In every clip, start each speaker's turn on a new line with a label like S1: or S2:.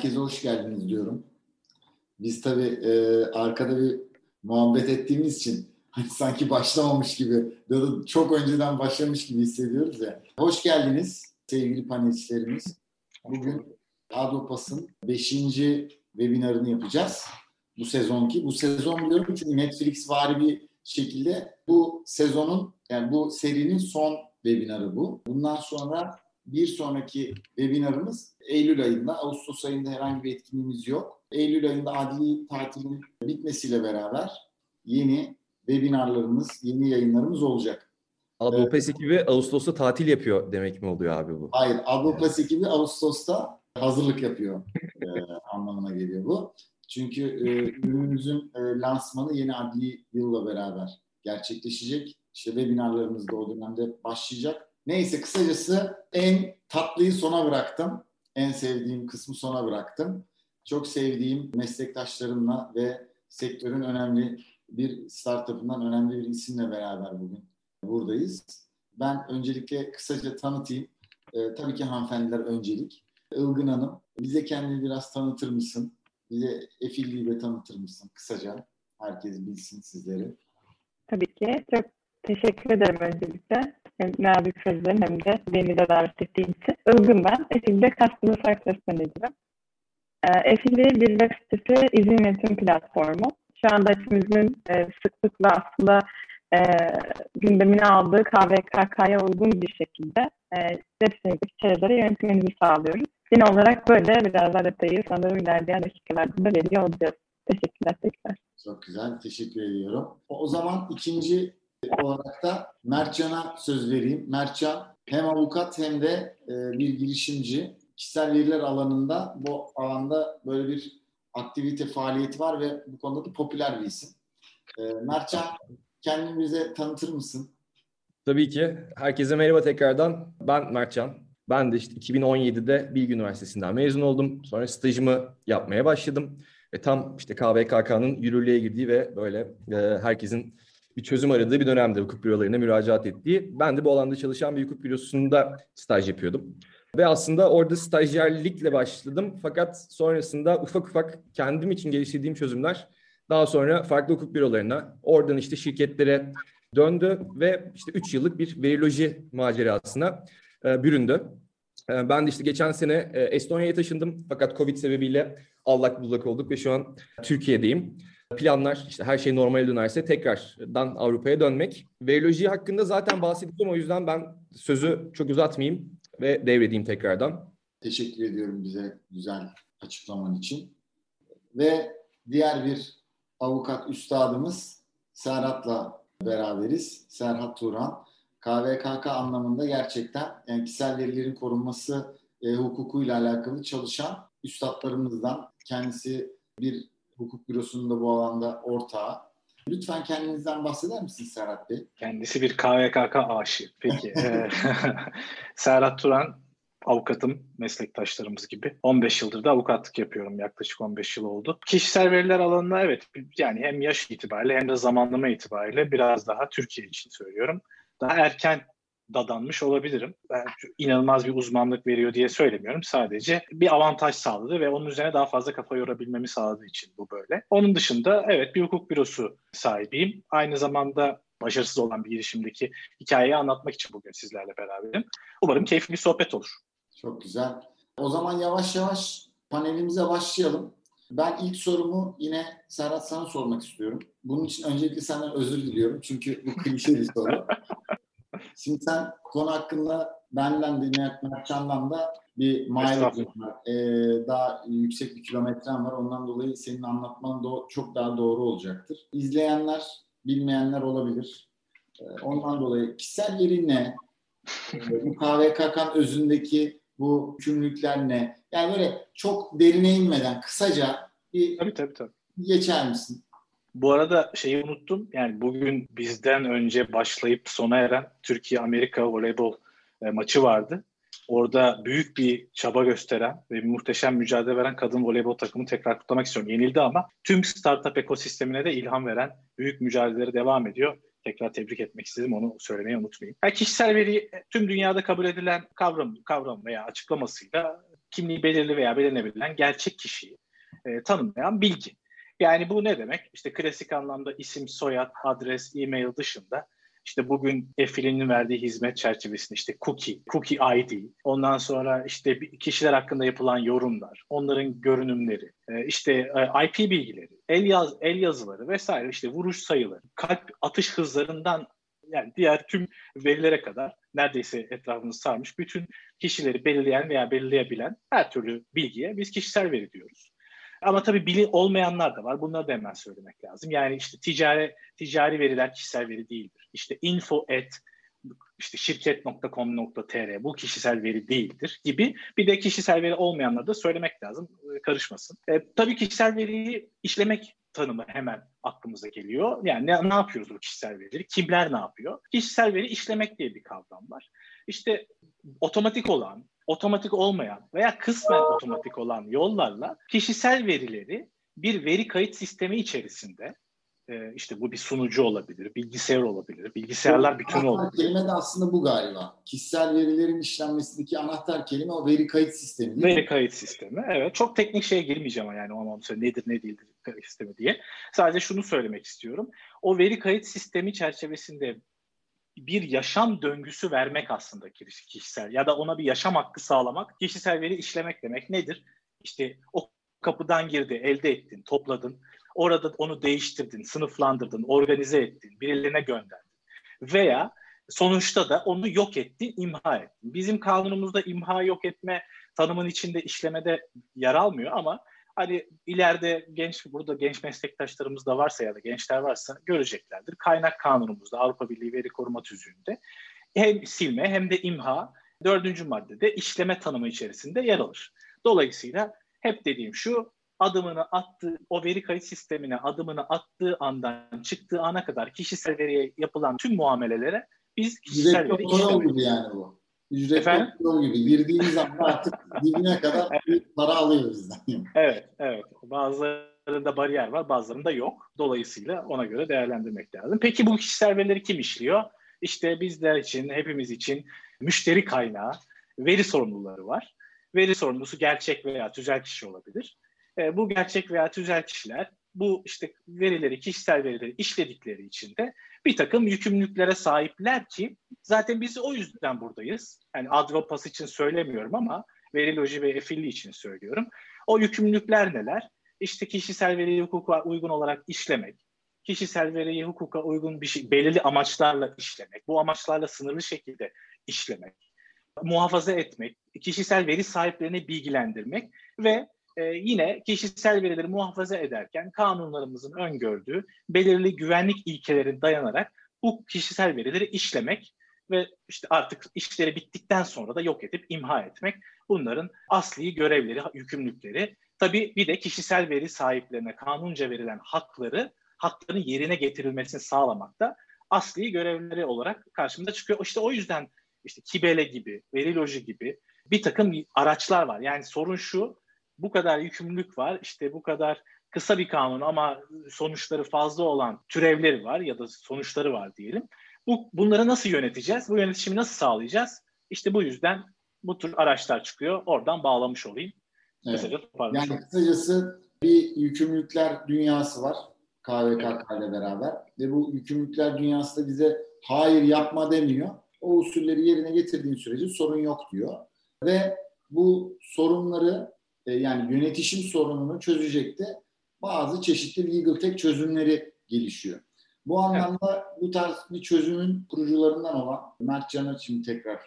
S1: Herkese hoş geldiniz diyorum. Biz tabii e, arkada bir muhabbet ettiğimiz için hani sanki başlamamış gibi ya da çok önceden başlamış gibi hissediyoruz ya. Hoş geldiniz sevgili panelistlerimiz. Bugün Adopas'ın 5. webinarını yapacağız. Bu sezonki. Bu sezon diyorum çünkü Netflix vari bir şekilde bu sezonun yani bu serinin son webinarı bu. Bundan sonra bir sonraki webinarımız Eylül ayında. Ağustos ayında herhangi bir etkinliğimiz yok. Eylül ayında adli tatilin bitmesiyle beraber yeni webinarlarımız, yeni yayınlarımız olacak.
S2: Adopes evet. ekibi Ağustos'ta tatil yapıyor demek mi oluyor abi bu?
S1: Hayır, Adopes evet. ekibi Ağustos'ta hazırlık yapıyor e, anlamına geliyor bu. Çünkü e, ürünümüzün e, lansmanı yeni adli yılla beraber gerçekleşecek. İşte webinarlarımız da o dönemde başlayacak. Neyse kısacası en tatlıyı sona bıraktım. En sevdiğim kısmı sona bıraktım. Çok sevdiğim meslektaşlarımla ve sektörün önemli bir startup'ından önemli bir isimle beraber bugün buradayız. Ben öncelikle kısaca tanıtayım. Ee, tabii ki hanımefendiler öncelik. Ilgın Hanım, bize kendini biraz tanıtır mısın? Bize Efilli'yi tanıtır mısın kısaca? Herkes bilsin sizleri.
S3: Tabii ki. Çok teşekkür ederim öncelikle. Hem nazik sözlerin hem de beni de davet ettiğin için. Ilgın ben. Efilli Customer Success Manager'ım. Ee, Efilli bir web sitesi izin yönetim platformu. Şu anda hepimizin e, sıklıkla aslında e, gündemine aldığı KVKK'ya uygun bir şekilde e, web sitemizdeki içerileri yönetmenizi sağlıyoruz. Genel olarak böyle biraz daha detayı sanırım ilerleyen dakikalarda da veriyor olacağız. Teşekkürler tekrar.
S1: Çok güzel, teşekkür ediyorum. O zaman ikinci olarak da Mertcan'a söz vereyim. Mertcan hem avukat hem de e, bir girişimci. Kişisel veriler alanında bu alanda böyle bir aktivite, faaliyeti var ve bu konuda da popüler bir isim. E, Mertcan kendini bize tanıtır mısın?
S2: Tabii ki. Herkese merhaba tekrardan. Ben Mertcan. Ben de işte 2017'de Bilgi Üniversitesi'nden mezun oldum. Sonra stajımı yapmaya başladım. Ve tam işte KVKK'nın yürürlüğe girdiği ve böyle e, herkesin bir çözüm aradığı bir dönemde hukuk bürolarına müracaat ettiği. Ben de bu alanda çalışan bir hukuk bürosunda staj yapıyordum. Ve aslında orada stajyerlikle başladım. Fakat sonrasında ufak ufak kendim için geliştirdiğim çözümler daha sonra farklı hukuk bürolarına, oradan işte şirketlere döndü ve işte 3 yıllık bir veriloji macerasına e, büründü. E, ben de işte geçen sene e, Estonya'ya taşındım fakat Covid sebebiyle allak bullak olduk ve şu an Türkiye'deyim. Planlar işte her şey normale dönerse tekrardan Avrupa'ya dönmek. Veriloji hakkında zaten bahsedeceğim o yüzden ben sözü çok uzatmayayım ve devredeyim tekrardan.
S1: Teşekkür ediyorum bize güzel açıklaman için. Ve diğer bir avukat üstadımız Serhat'la beraberiz. Serhat Turan. KVKK anlamında gerçekten yani kişisel verilerin korunması e, hukukuyla alakalı çalışan üstadlarımızdan. Kendisi bir hukuk bürosunun da bu alanda ortağı. Lütfen kendinizden bahseder misiniz Serhat Bey?
S4: Kendisi bir KVKK aşığı. Peki. E, Serhat Turan avukatım, meslektaşlarımız gibi. 15 yıldır da avukatlık yapıyorum. Yaklaşık 15 yıl oldu. Kişisel veriler alanına evet yani hem yaş itibariyle hem de zamanlama itibariyle biraz daha Türkiye için söylüyorum. Daha erken dadanmış olabilirim. Ben inanılmaz bir uzmanlık veriyor diye söylemiyorum. Sadece bir avantaj sağladı ve onun üzerine daha fazla kafa yorabilmemi sağladığı için bu böyle. Onun dışında evet bir hukuk bürosu sahibiyim. Aynı zamanda başarısız olan bir girişimdeki hikayeyi anlatmak için bugün sizlerle beraberim. Umarım keyifli bir sohbet olur.
S1: Çok güzel. O zaman yavaş yavaş panelimize başlayalım. Ben ilk sorumu yine Serhat sana sormak istiyorum. Bunun için öncelikle senden özür diliyorum. Çünkü bu klişe bir soru. Şimdi sen konu hakkında benden de Mertcan'dan da bir mileage var. Ee, daha yüksek bir kilometren var. Ondan dolayı senin anlatman do- çok daha doğru olacaktır. İzleyenler, bilmeyenler olabilir. Ee, ondan dolayı kişisel veri ne? Ee, bu KVKK'nın özündeki bu hükümlülükler ne? Yani böyle çok derine inmeden kısaca bir tabii, tabii, tabii. geçer misin?
S4: Bu arada şeyi unuttum. Yani bugün bizden önce başlayıp sona eren Türkiye-Amerika voleybol e, maçı vardı. Orada büyük bir çaba gösteren ve muhteşem mücadele veren kadın voleybol takımı tekrar kutlamak istiyorum. Yenildi ama tüm startup ekosistemine de ilham veren büyük mücadeleleri devam ediyor. Tekrar tebrik etmek istedim onu söylemeyi unutmayayım. Yani kişisel veri tüm dünyada kabul edilen kavram, kavram veya açıklamasıyla kimliği belirli veya belirlenebilen gerçek kişiyi e, tanımlayan bilgi. Yani bu ne demek? İşte klasik anlamda isim, soyad, adres, e-mail dışında işte bugün Efil'in verdiği hizmet çerçevesinde işte cookie, cookie ID, ondan sonra işte kişiler hakkında yapılan yorumlar, onların görünümleri, e, işte e, IP bilgileri, el yaz el yazıları vesaire işte vuruş sayıları, kalp atış hızlarından yani diğer tüm verilere kadar neredeyse etrafımızı sarmış bütün kişileri belirleyen veya belirleyebilen her türlü bilgiye biz kişisel veri diyoruz. Ama tabii bili olmayanlar da var. Bunları da hemen söylemek lazım. Yani işte ticari ticari veriler kişisel veri değildir. İşte info at işte şirket.com.tr bu kişisel veri değildir gibi bir de kişisel veri olmayanları da söylemek lazım e, karışmasın. E, tabii kişisel veriyi işlemek tanımı hemen aklımıza geliyor. Yani ne, ne yapıyoruz bu kişisel verileri? Kimler ne yapıyor? Kişisel veri işlemek diye bir kavram var. İşte otomatik olan, otomatik olmayan veya kısmen otomatik olan yollarla kişisel verileri bir veri kayıt sistemi içerisinde e, işte bu bir sunucu olabilir, bilgisayar olabilir, bilgisayarlar bütünü olabilir.
S1: Kelime de aslında bu galiba. Kişisel verilerin işlenmesindeki anahtar kelime o veri kayıt sistemi.
S4: Veri kayıt sistemi, evet. Çok teknik şeye girmeyeceğim ama yani o nedir ne değildir sistemi diye. Sadece şunu söylemek istiyorum. O veri kayıt sistemi çerçevesinde bir yaşam döngüsü vermek aslında kişisel ya da ona bir yaşam hakkı sağlamak kişisel veri işlemek demek nedir? İşte o kapıdan girdi, elde ettin, topladın. Orada onu değiştirdin, sınıflandırdın, organize ettin, birilerine gönderdin. Veya sonuçta da onu yok ettin, imha ettin. Bizim kanunumuzda imha yok etme tanımın içinde işlemede yer almıyor ama hani ileride genç burada genç meslektaşlarımız da varsa ya da gençler varsa göreceklerdir. Kaynak kanunumuzda Avrupa Birliği Veri Koruma Tüzüğü'nde hem silme hem de imha dördüncü maddede işleme tanımı içerisinde yer alır. Dolayısıyla hep dediğim şu adımını attığı, o veri kayıt sistemine adımını attığı andan çıktığı ana kadar kişisel veriye yapılan tüm muamelelere biz kişisel
S1: veri işlemiyoruz. gibi yani bu. Ücretli yol gibi. Girdiğimiz anda artık dibine kadar bir para alıyor bizden.
S4: evet, evet. Bazılarında bariyer var, bazılarında yok. Dolayısıyla ona göre değerlendirmek lazım. Peki bu kişisel verileri kim işliyor? İşte bizler için, hepimiz için müşteri kaynağı, veri sorumluları var. Veri sorumlusu gerçek veya tüzel kişi olabilir. E, bu gerçek veya tüzel kişiler bu işte verileri, kişisel verileri işledikleri için de bir takım yükümlülüklere sahipler ki zaten biz o yüzden buradayız. Yani Advopas için söylemiyorum ama Veriloji ve Efilli için söylüyorum. O yükümlülükler neler? İşte kişisel veriyi hukuka uygun olarak işlemek, kişisel veriyi hukuka uygun bir şey, belirli amaçlarla işlemek, bu amaçlarla sınırlı şekilde işlemek, muhafaza etmek, kişisel veri sahiplerini bilgilendirmek ve e, yine kişisel verileri muhafaza ederken kanunlarımızın öngördüğü belirli güvenlik ilkeleri dayanarak bu kişisel verileri işlemek ve işte artık işleri bittikten sonra da yok edip imha etmek bunların asli görevleri, yükümlülükleri. Tabii bir de kişisel veri sahiplerine kanunca verilen hakları, hakların yerine getirilmesini sağlamak da asli görevleri olarak karşımıza çıkıyor. İşte o yüzden işte Kibele gibi, Veriloji gibi bir takım araçlar var. Yani sorun şu, bu kadar yükümlülük var, işte bu kadar kısa bir kanun ama sonuçları fazla olan türevleri var ya da sonuçları var diyelim. Bu bunları nasıl yöneteceğiz? Bu yönetişimi nasıl sağlayacağız? İşte bu yüzden bu tür araçlar çıkıyor. Oradan bağlamış olayım.
S1: Evet. Kısaca yani kısacası bir yükümlülükler dünyası var KVKK ile beraber ve bu yükümlülükler dünyası da bize hayır yapma demiyor. O usulleri yerine getirdiğin sürece sorun yok diyor. Ve bu sorunları e, yani yönetişim sorununu çözecekti. Bazı çeşitli legal tech çözümleri gelişiyor. Bu anlamda evet. bu tarz bir çözümün kurucularından olan Mert Can'a şimdi tekrar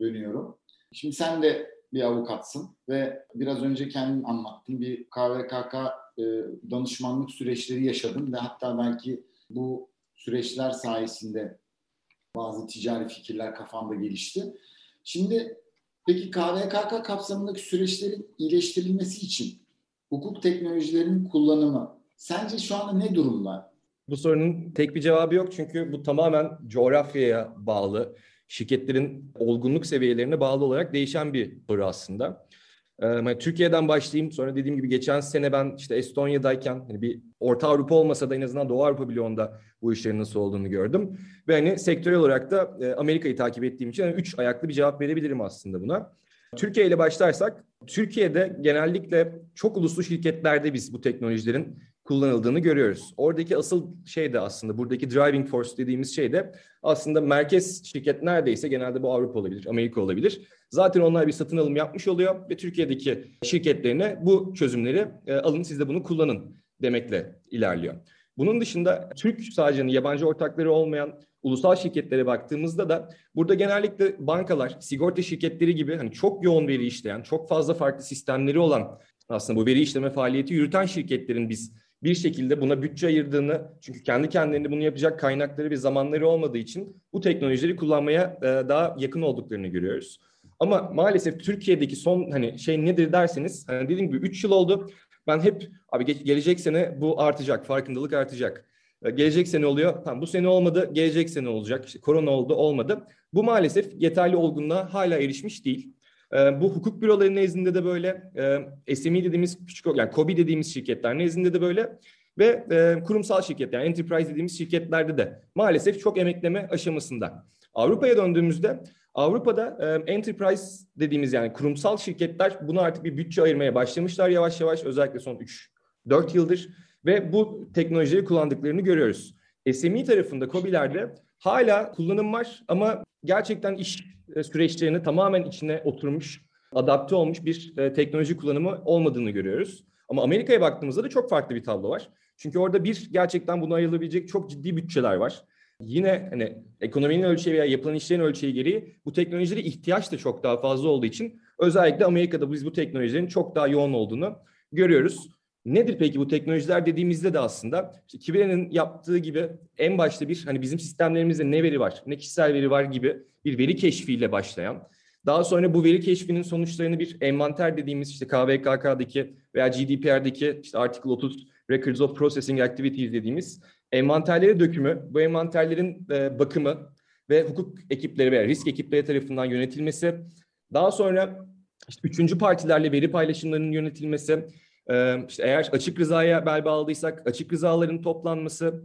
S1: dönüyorum. Şimdi sen de bir avukatsın ve biraz önce kendin anlattın. Bir KVKK e, danışmanlık süreçleri yaşadın ve hatta belki bu süreçler sayesinde bazı ticari fikirler kafanda gelişti. Şimdi Peki KVKK kapsamındaki süreçlerin iyileştirilmesi için hukuk teknolojilerinin kullanımı sence şu anda ne durumda?
S2: Bu sorunun tek bir cevabı yok çünkü bu tamamen coğrafyaya bağlı, şirketlerin olgunluk seviyelerine bağlı olarak değişen bir soru aslında. Ee, Türkiye'den başlayayım. Sonra dediğim gibi geçen sene ben işte Estonya'dayken hani bir Orta Avrupa olmasa da en azından Doğu Avrupa bloğunda bu işlerin nasıl olduğunu gördüm. Ve hani sektörel olarak da e, Amerika'yı takip ettiğim için hani üç ayaklı bir cevap verebilirim aslında buna. Türkiye ile başlarsak Türkiye'de genellikle çok uluslu şirketlerde biz bu teknolojilerin kullanıldığını görüyoruz. Oradaki asıl şey de aslında buradaki driving force dediğimiz şey de aslında merkez şirket neredeyse genelde bu Avrupa olabilir, Amerika olabilir. Zaten onlar bir satın alım yapmış oluyor ve Türkiye'deki şirketlerine bu çözümleri e, alın siz de bunu kullanın demekle ilerliyor. Bunun dışında Türk sadece yabancı ortakları olmayan ulusal şirketlere baktığımızda da burada genellikle bankalar, sigorta şirketleri gibi hani çok yoğun veri işleyen, çok fazla farklı sistemleri olan aslında bu veri işleme faaliyeti yürüten şirketlerin biz bir şekilde buna bütçe ayırdığını çünkü kendi kendilerine bunu yapacak kaynakları ve zamanları olmadığı için bu teknolojileri kullanmaya e, daha yakın olduklarını görüyoruz. Ama maalesef Türkiye'deki son hani şey nedir derseniz hani dediğim gibi 3 yıl oldu. Ben hep abi gelecek sene bu artacak, farkındalık artacak. E, gelecek sene oluyor. Tamam bu sene olmadı, gelecek sene olacak. İşte korona oldu, olmadı. Bu maalesef yeterli olgunluğa hala erişmiş değil. E, bu hukuk büroları nezdinde de böyle, e, SME dediğimiz küçük yani KOBİ dediğimiz şirketler nezdinde de böyle ve e, kurumsal şirketler, yani enterprise dediğimiz şirketlerde de maalesef çok emekleme aşamasında. Avrupa'ya döndüğümüzde Avrupa'da e, enterprise dediğimiz yani kurumsal şirketler buna artık bir bütçe ayırmaya başlamışlar yavaş yavaş özellikle son 3-4 yıldır ve bu teknolojiyi kullandıklarını görüyoruz. SME tarafında COBİ'lerde hala kullanım var ama gerçekten iş e, süreçlerini tamamen içine oturmuş, adapte olmuş bir e, teknoloji kullanımı olmadığını görüyoruz. Ama Amerika'ya baktığımızda da çok farklı bir tablo var. Çünkü orada bir gerçekten buna ayrılabilecek çok ciddi bütçeler var. Yine hani ekonominin ölçeği veya yapılan işlerin ölçeği gereği bu teknolojilere ihtiyaç da çok daha fazla olduğu için özellikle Amerika'da biz bu teknolojilerin çok daha yoğun olduğunu görüyoruz. Nedir peki bu teknolojiler dediğimizde de aslında? İşte Kibria'nın yaptığı gibi en başta bir hani bizim sistemlerimizde ne veri var, ne kişisel veri var gibi bir veri keşfiyle başlayan, daha sonra bu veri keşfinin sonuçlarını bir envanter dediğimiz işte KVKK'daki veya GDPR'deki işte Article 30 Records of Processing Activities dediğimiz envanterleri dökümü, bu envanterlerin e, bakımı ve hukuk ekipleri veya risk ekipleri tarafından yönetilmesi, daha sonra işte üçüncü partilerle veri paylaşımlarının yönetilmesi, işte eğer açık rızaya bel bağladıysak açık rızaların toplanması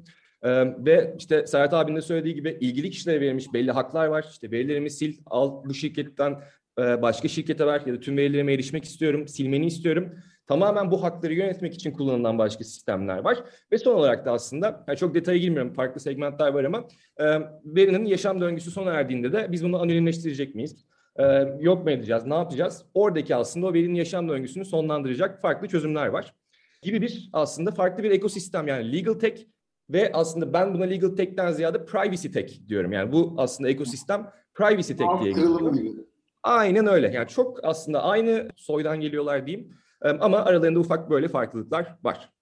S2: ve işte Serhat abinin de söylediği gibi ilgili kişilere verilmiş belli haklar var. İşte verilerimi sil, al bu şirketten başka şirkete ver ya da tüm verilerime erişmek istiyorum, silmeni istiyorum. Tamamen bu hakları yönetmek için kullanılan başka sistemler var. Ve son olarak da aslında yani çok detaya girmiyorum farklı segmentler var ama e, verinin yaşam döngüsü sona erdiğinde de biz bunu anonimleştirecek miyiz? E, yok mu edeceğiz? Ne yapacağız? Oradaki aslında o verinin yaşam döngüsünü sonlandıracak farklı çözümler var. Gibi bir aslında farklı bir ekosistem yani legal tech ve aslında ben buna legal tech'ten ziyade privacy tech diyorum. Yani bu aslında ekosistem privacy tech diye geçiyor. Aynen öyle. Yani çok aslında aynı soydan geliyorlar diyeyim. Ama aralarında ufak böyle farklılıklar var.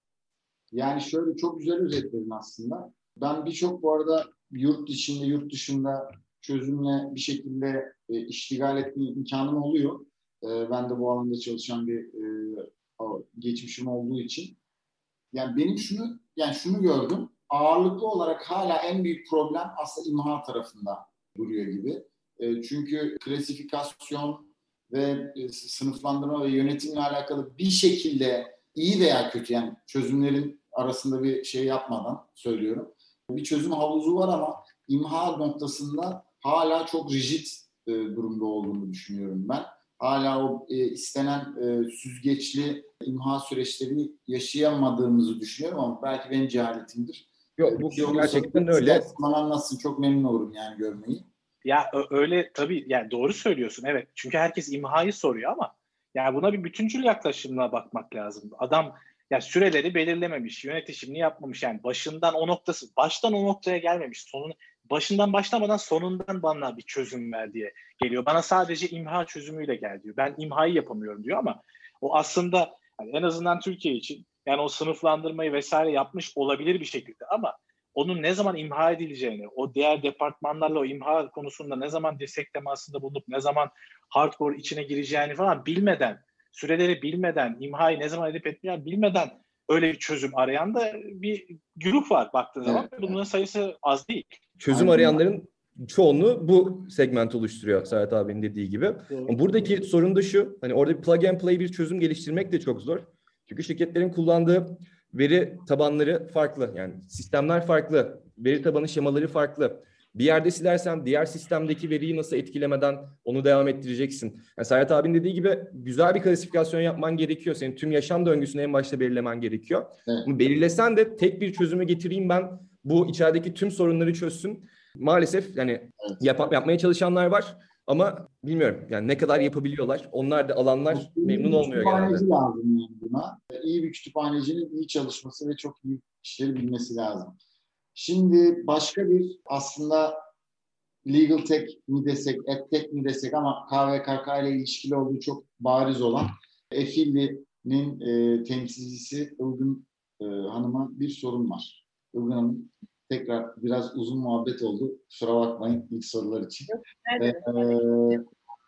S1: Yani şöyle çok güzel özetledin aslında. Ben birçok bu arada yurt içinde, yurt dışında çözümle bir şekilde e, iştigal etme imkanım oluyor. E, ben de bu alanda çalışan bir e, geçmişim olduğu için. Yani benim şunu yani şunu gördüm. Ağırlıklı olarak hala en büyük problem aslında imha tarafında duruyor gibi. E, çünkü klasifikasyon, ve e, sınıflandırma ve yönetimle alakalı bir şekilde iyi veya kötü yani çözümlerin arasında bir şey yapmadan söylüyorum. Bir çözüm havuzu var ama imha noktasında hala çok rigid e, durumda olduğunu düşünüyorum ben. Hala o e, istenen e, süzgeçli imha süreçlerini yaşayamadığımızı düşünüyorum ama belki benim cehaletimdir.
S2: Yok bu şey gerçekten öyle.
S1: Bana anlatsın çok memnun olurum yani görmeyi.
S4: Ya öyle tabii yani doğru söylüyorsun evet. Çünkü herkes imhayı soruyor ama yani buna bir bütüncül yaklaşımla bakmak lazım. Adam ya süreleri belirlememiş, yönetişimini yapmamış yani başından o noktası, baştan o noktaya gelmemiş. Sonun başından başlamadan sonundan bana bir çözüm ver diye geliyor. Bana sadece imha çözümüyle gel diyor. Ben imhayı yapamıyorum diyor ama o aslında yani en azından Türkiye için yani o sınıflandırmayı vesaire yapmış olabilir bir şekilde ama onun ne zaman imha edileceğini, o diğer departmanlarla o imha konusunda ne zaman dirsek temasında bulunup ne zaman hardcore içine gireceğini falan bilmeden, süreleri bilmeden, imhayı ne zaman edip etmeyen bilmeden öyle bir çözüm arayan da bir grup var baktığın evet. zaman. Bunların sayısı az değil.
S2: Çözüm Aynen. arayanların çoğunluğu bu segment oluşturuyor Serhat abinin dediği gibi. Doğru. Buradaki sorun da şu, hani orada bir plug and play bir çözüm geliştirmek de çok zor. Çünkü şirketlerin kullandığı veri tabanları farklı. Yani sistemler farklı, veri tabanı şemaları farklı. Bir yerde silersen diğer sistemdeki veriyi nasıl etkilemeden onu devam ettireceksin. Yani Serhat abin dediği gibi güzel bir klasifikasyon yapman gerekiyor. Senin tüm yaşam döngüsünü en başta belirlemen gerekiyor. Evet. Belirlesen de tek bir çözümü getireyim ben bu içerideki tüm sorunları çözsün. Maalesef yani yap, yapmaya çalışanlar var ama bilmiyorum yani ne kadar yapabiliyorlar. Onlar da alanlar memnun olmuyor genelde.
S1: lazım yani buna. İyi bir kütüphanecinin iyi çalışması ve çok iyi işleri bilmesi lazım. Şimdi başka bir aslında legal tech mi desek, edtech mi desek ama KVKK ile ilişkili olduğu çok bariz olan Efilli'nin e, temsilcisi Ilgın e, Hanım'a bir sorun var. Ilgın Hanım tekrar biraz uzun muhabbet oldu. Kusura bakmayın ilk sorular için. Evet. Ee,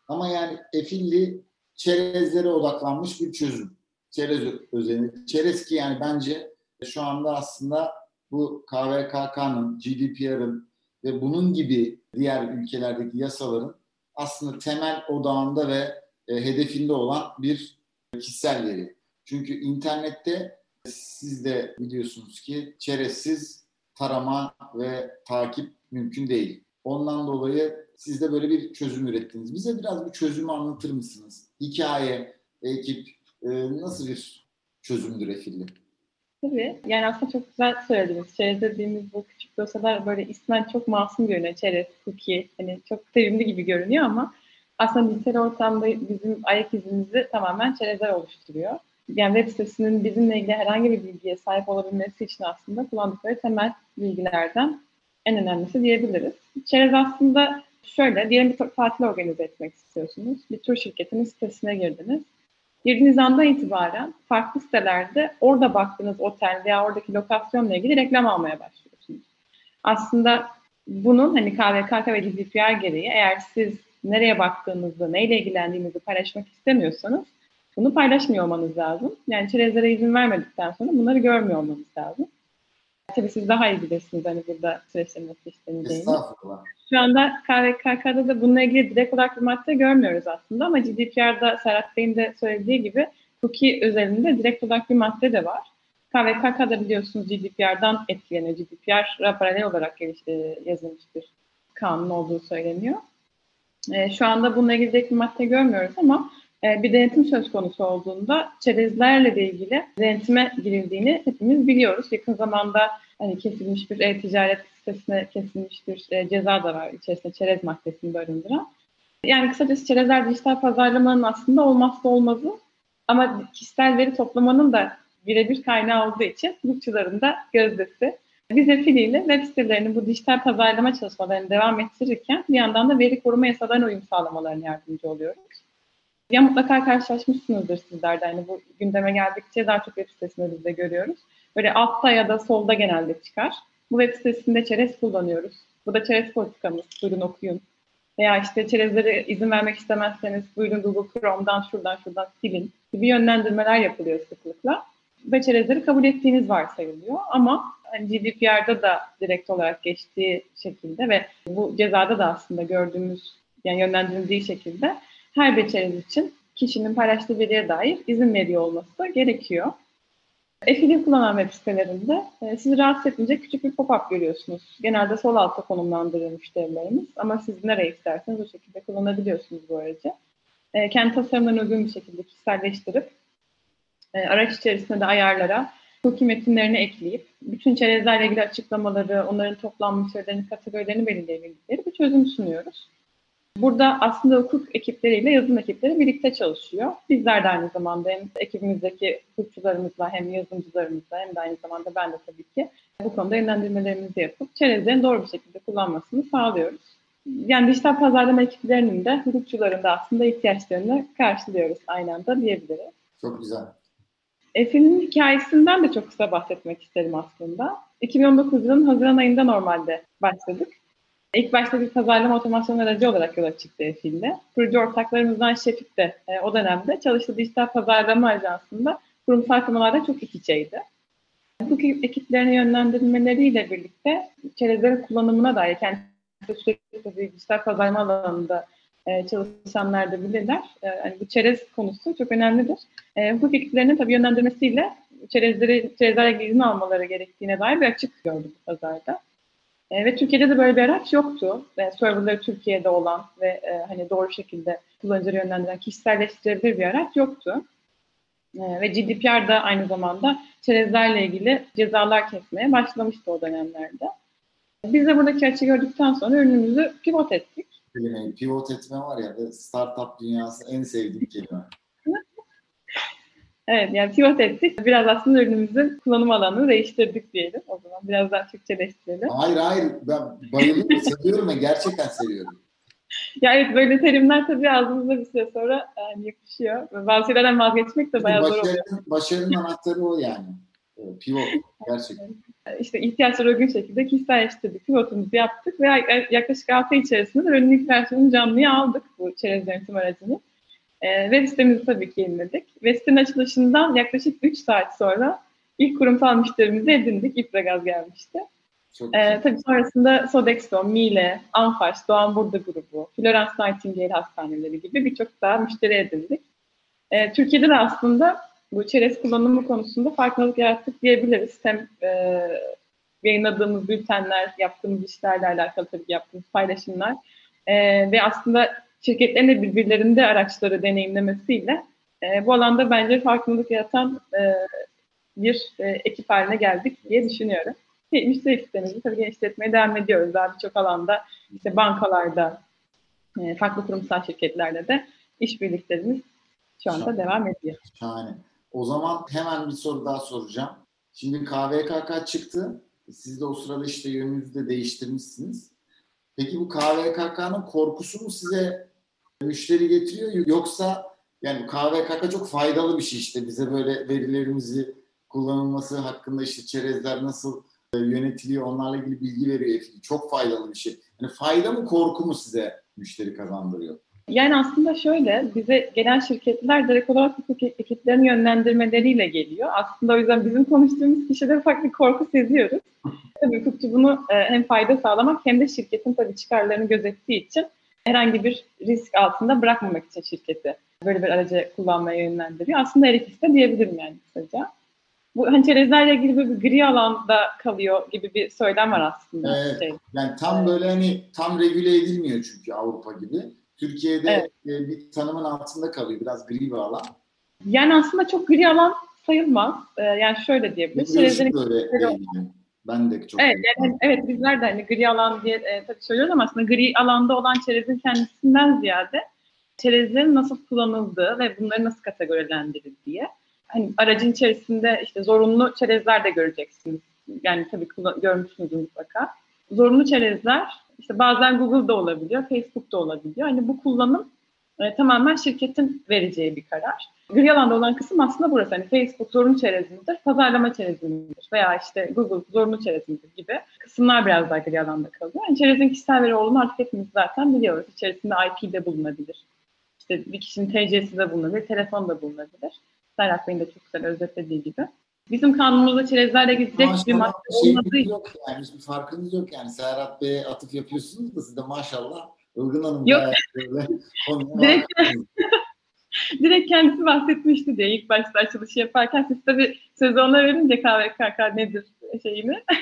S1: ama yani Efilli çerezlere odaklanmış bir çözüm. Çerez özellikle. Çerez ki yani bence şu anda aslında bu KVKK'nın, GDPR'ın ve bunun gibi diğer ülkelerdeki yasaların aslında temel odağında ve e, hedefinde olan bir kişisel veri. Çünkü internette siz de biliyorsunuz ki çerezsiz tarama ve takip mümkün değil. Ondan dolayı siz de böyle bir çözüm ürettiniz. Bize biraz bu çözümü anlatır mısınız? Hikaye, ekip e, nasıl bir çözümdür Efilli?
S3: Tabii. Yani aslında çok güzel söylediniz. Çerez dediğimiz bu küçük dosyalar böyle ismen çok masum görünüyor. Çerez, cookie. Hani çok sevimli gibi görünüyor ama aslında dijital ortamda bizim ayak izimizi tamamen çerezler oluşturuyor. Yani web sitesinin bizimle ilgili herhangi bir bilgiye sahip olabilmesi için aslında kullandıkları temel bilgilerden en önemlisi diyebiliriz. Çerez aslında şöyle, diyelim bir tatil organize etmek istiyorsunuz. Bir tur şirketinin sitesine girdiniz girdiğiniz andan itibaren farklı sitelerde orada baktığınız otel veya oradaki lokasyonla ilgili reklam almaya başlıyorsunuz. Aslında bunun hani KVKK ve GDPR gereği eğer siz nereye baktığınızı, neyle ilgilendiğinizi paylaşmak istemiyorsanız bunu paylaşmıyor olmanız lazım. Yani çerezlere izin vermedikten sonra bunları görmüyor olmanız lazım. Tabii siz daha iyi bilirsiniz hani burada süreçlerin nasıl işleneceğini. Estağfurullah. Şu anda KVKK'da da bununla ilgili direkt olarak bir madde görmüyoruz aslında ama GDPR'da Serhat Bey'in de söylediği gibi cookie özelinde direkt olarak bir madde de var. KVKK'da biliyorsunuz GDPR'dan etkileniyor. GDPR'a paralel olarak yazılmış bir kanun olduğu söyleniyor. E, şu anda bununla ilgili direkt bir madde görmüyoruz ama e, bir denetim söz konusu olduğunda çerezlerle de ilgili denetime girildiğini hepimiz biliyoruz. Yakın zamanda hani kesilmiş bir e-ticaret sitesine kesilmiş bir e, ceza da var içerisinde çerez maddesini barındıran. Yani kısacası çerezler dijital pazarlamanın aslında olmazsa olmazı ama kişisel veri toplamanın da birebir kaynağı olduğu için hukukçuların da gözdesi. Biz Efili web sitelerinin bu dijital pazarlama çalışmalarını devam ettirirken bir yandan da veri koruma yasalarına uyum sağlamalarına yardımcı oluyoruz. Ya mutlaka karşılaşmışsınızdır sizler de. Yani bu gündeme geldikçe daha çok web sitesinde biz de görüyoruz. Böyle altta ya da solda genelde çıkar. Bu web sitesinde çerez kullanıyoruz. Bu da çerez politikamız. Buyurun okuyun. Veya işte çerezlere izin vermek istemezseniz buyurun Google Chrome'dan şuradan şuradan silin gibi yönlendirmeler yapılıyor sıklıkla. Ve çerezleri kabul ettiğiniz varsayılıyor. Ama hani GDPR'da da direkt olarak geçtiği şekilde ve bu cezada da aslında gördüğümüz yani yönlendirildiği şekilde her bir çerez için kişinin paylaştığı veriye dair izin veriyor olması gerekiyor. Affiliate kullanan web sitelerinde e, sizi rahatsız etmeyecek küçük bir pop-up görüyorsunuz. Genelde sol altta konumlandırır müşterilerimiz ama siz nereye isterseniz o şekilde kullanabiliyorsunuz bu aracı. E, kendi tasarımlarına uygun bir şekilde kişiselleştirip e, araç içerisinde de ayarlara cookie metinlerini ekleyip bütün çerezlerle ilgili açıklamaları, onların toplanmış şeylerini, kategorilerini belirleyebildikleri bir çözüm sunuyoruz. Burada aslında hukuk ekipleriyle yazılım ekipleri birlikte çalışıyor. Bizler de aynı zamanda hem ekibimizdeki hukukçularımızla hem yazılımcılarımızla hem de aynı zamanda ben de tabii ki bu konuda yönlendirmelerimizi yapıp çerezlerin doğru bir şekilde kullanmasını sağlıyoruz. Yani dijital pazarlama ekiplerinin de hukukçuların da aslında ihtiyaçlarını karşılıyoruz aynı anda diyebiliriz.
S1: Çok güzel.
S3: Efe'nin hikayesinden de çok kısa bahsetmek isterim aslında. 2019 yılının Haziran ayında normalde başladık. İlk başta bir pazarlama otomasyon aracı olarak yola çıktı Efil'de. Kurucu ortaklarımızdan Şefik de e, o dönemde çalıştığı dijital pazarlama ajansında kurumsal firmalarda çok iç içeydi. Bu ekiplerine yönlendirmeleriyle birlikte çerezlerin kullanımına dair kendisi sürekli dijital pazarlama alanında e, çalışanlar da bilirler. E, yani bu çerez konusu çok önemlidir. E, hukuk ekiplerinin tabii yönlendirmesiyle çerezleri, çerezlerle ilgili almaları gerektiğine dair bir açık gördük pazarda. E, ve Türkiye'de de böyle bir araç yoktu. E, serverları Türkiye'de olan ve e, hani doğru şekilde kullanıcıları yönlendiren, kişiselleştirebilir bir araç yoktu. E, ve GDPR da aynı zamanda çerezlerle ilgili cezalar kesmeye başlamıştı o dönemlerde. Biz de buradaki açı gördükten sonra ürünümüzü pivot ettik.
S1: Kelimeyi pivot etme var ya startup dünyası en sevdiğim kelime.
S3: Evet yani pivot ettik. Biraz aslında ürünümüzün kullanım alanını değiştirdik diyelim. O zaman biraz daha Türkçeleştirelim.
S1: Hayır hayır ben bayılıyorum, seviyorum ve gerçekten seviyorum.
S3: Ya evet böyle terimler tabii ağzımızda bir süre sonra yani yapışıyor. Ve bazı şeylerden vazgeçmek de bayağı zor oluyor.
S1: Başarının, anahtarı o yani. Pivot gerçekten.
S3: İşte ihtiyaçlara uygun şekilde kişiselleştirdik. Pivotumuzu yaptık ve yaklaşık 6 ay içerisinde de ürünün ilk versiyonunu canlıya aldık bu çerez yönetim aracını. E, web sitemizi tabii ki yeniledik. Web sitenin açılışından yaklaşık 3 saat sonra ilk kurumsal müşterimizi edindik. İpragaz gelmişti.
S1: Çok
S3: E,
S1: güzel.
S3: tabii sonrasında Sodexo, Miele, Anfaş, Doğan Burda grubu, Florence Nightingale hastaneleri gibi birçok daha müşteri edindik. E, Türkiye'de de aslında bu çerez kullanımı konusunda farkındalık yarattık diyebiliriz. Hem e, yayınladığımız bültenler, yaptığımız işlerle alakalı tabii yaptığımız paylaşımlar e, ve aslında şirketlerin de birbirlerinde araçları deneyimlemesiyle e, bu alanda bence farkındalık yaratan e, bir e, ekip haline geldik diye düşünüyorum. Müşteri sistemimizi tabii genişletmeye devam ediyoruz. Daha birçok alanda işte bankalarda, e, farklı kurumsal şirketlerle de işbirliklerimiz şu anda
S1: Şahane.
S3: devam ediyor.
S1: Şahane. O zaman hemen bir soru daha soracağım. Şimdi KVKK çıktı. Siz de o sırada işte yönünüzü de değiştirmişsiniz. Peki bu KVKK'nın korkusu mu size müşteri getiriyor yoksa yani KVKK çok faydalı bir şey işte bize böyle verilerimizi kullanılması hakkında işte çerezler nasıl e, yönetiliyor onlarla ilgili bilgi veriyor. Çok faydalı bir şey. Yani fayda mı korku mu size müşteri kazandırıyor?
S3: Yani aslında şöyle, bize gelen şirketler direkt olarak ekip- ekiplerini yönlendirmeleriyle geliyor. Aslında o yüzden bizim konuştuğumuz kişide ufak bir korku seziyoruz. Tabii hukukçu bunu e, hem fayda sağlamak hem de şirketin tabii çıkarlarını gözettiği için herhangi bir risk altında bırakmamak için şirketi böyle bir aracı kullanmaya yönlendiriyor. Aslında her ikisi de diyebilirim yani kısaca. Bu hani çerezlerle ilgili böyle bir gri alanda kalıyor gibi bir söylem var aslında.
S1: Evet.
S3: Şey.
S1: Yani tam böyle hani tam regüle edilmiyor çünkü Avrupa gibi. Türkiye'de
S3: Evet.
S1: e, bir tanımın altında kalıyor. Biraz gri bir alan.
S3: Yani aslında çok gri alan sayılmaz. E, yani şöyle
S1: görüşüm
S3: Çerezlerin
S1: böyle. Ben de çok
S3: Evet, yani, evet bizler de hani gri alan diye e, tabii söylüyoruz ama aslında gri alanda olan çerezin kendisinden ziyade çerezlerin nasıl kullanıldığı ve bunları nasıl kategorilendirildiği. Hani aracın içerisinde işte zorunlu çerezler de göreceksiniz. Yani tabii görmüşsünüzdür mutlaka. Zorunlu çerezler işte bazen Google'da olabiliyor, Facebook'ta olabiliyor. Hani bu kullanım e, tamamen şirketin vereceği bir karar. Gri alanda olan kısım aslında burası. Hani Facebook zorunlu çerez midir, pazarlama midir veya işte Google zorunlu çerez midir gibi kısımlar biraz daha gri alanda kalıyor. Yani çerezin kişisel veri olduğunu artık hepimiz zaten biliyoruz. İçerisinde IP de bulunabilir. İşte bir kişinin TC'si de bulunabilir, telefon da bulunabilir. Serhat Bey'in de çok güzel özetlediği gibi. Bizim kanunumuzda çerezlerle direkt bir madde
S1: şey
S3: olmadığı için
S1: yok yani hiçbir farkınız yok yani Serhat Bey'e atıf yapıyorsunuz da siz de maşallah Ilgın Hanım
S3: Yok.
S1: böyle konuya
S3: Direkt- kendisi bahsetmişti diye ilk başta açılışı yaparken siz tabii sözü ona verince KVKK nedir şeyini.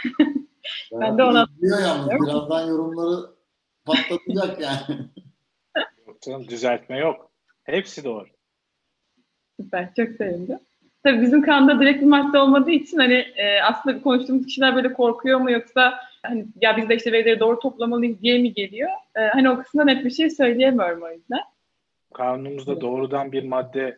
S3: Ben de ona-
S1: Biliyor yalnız birazdan yorumları patlatacak yani.
S4: Yok canım, düzeltme yok. Hepsi doğru.
S3: Süper, çok sevindim. Tabii bizim kanunda direkt bir madde olmadığı için hani e, aslında konuştuğumuz kişiler böyle korkuyor mu yoksa hani ya biz de işte verileri doğru toplamalıyız diye mi geliyor? E, hani o kısımda net bir şey söyleyemiyorum o yüzden.
S4: Kanunumuzda
S3: Evet.
S4: doğrudan bir madde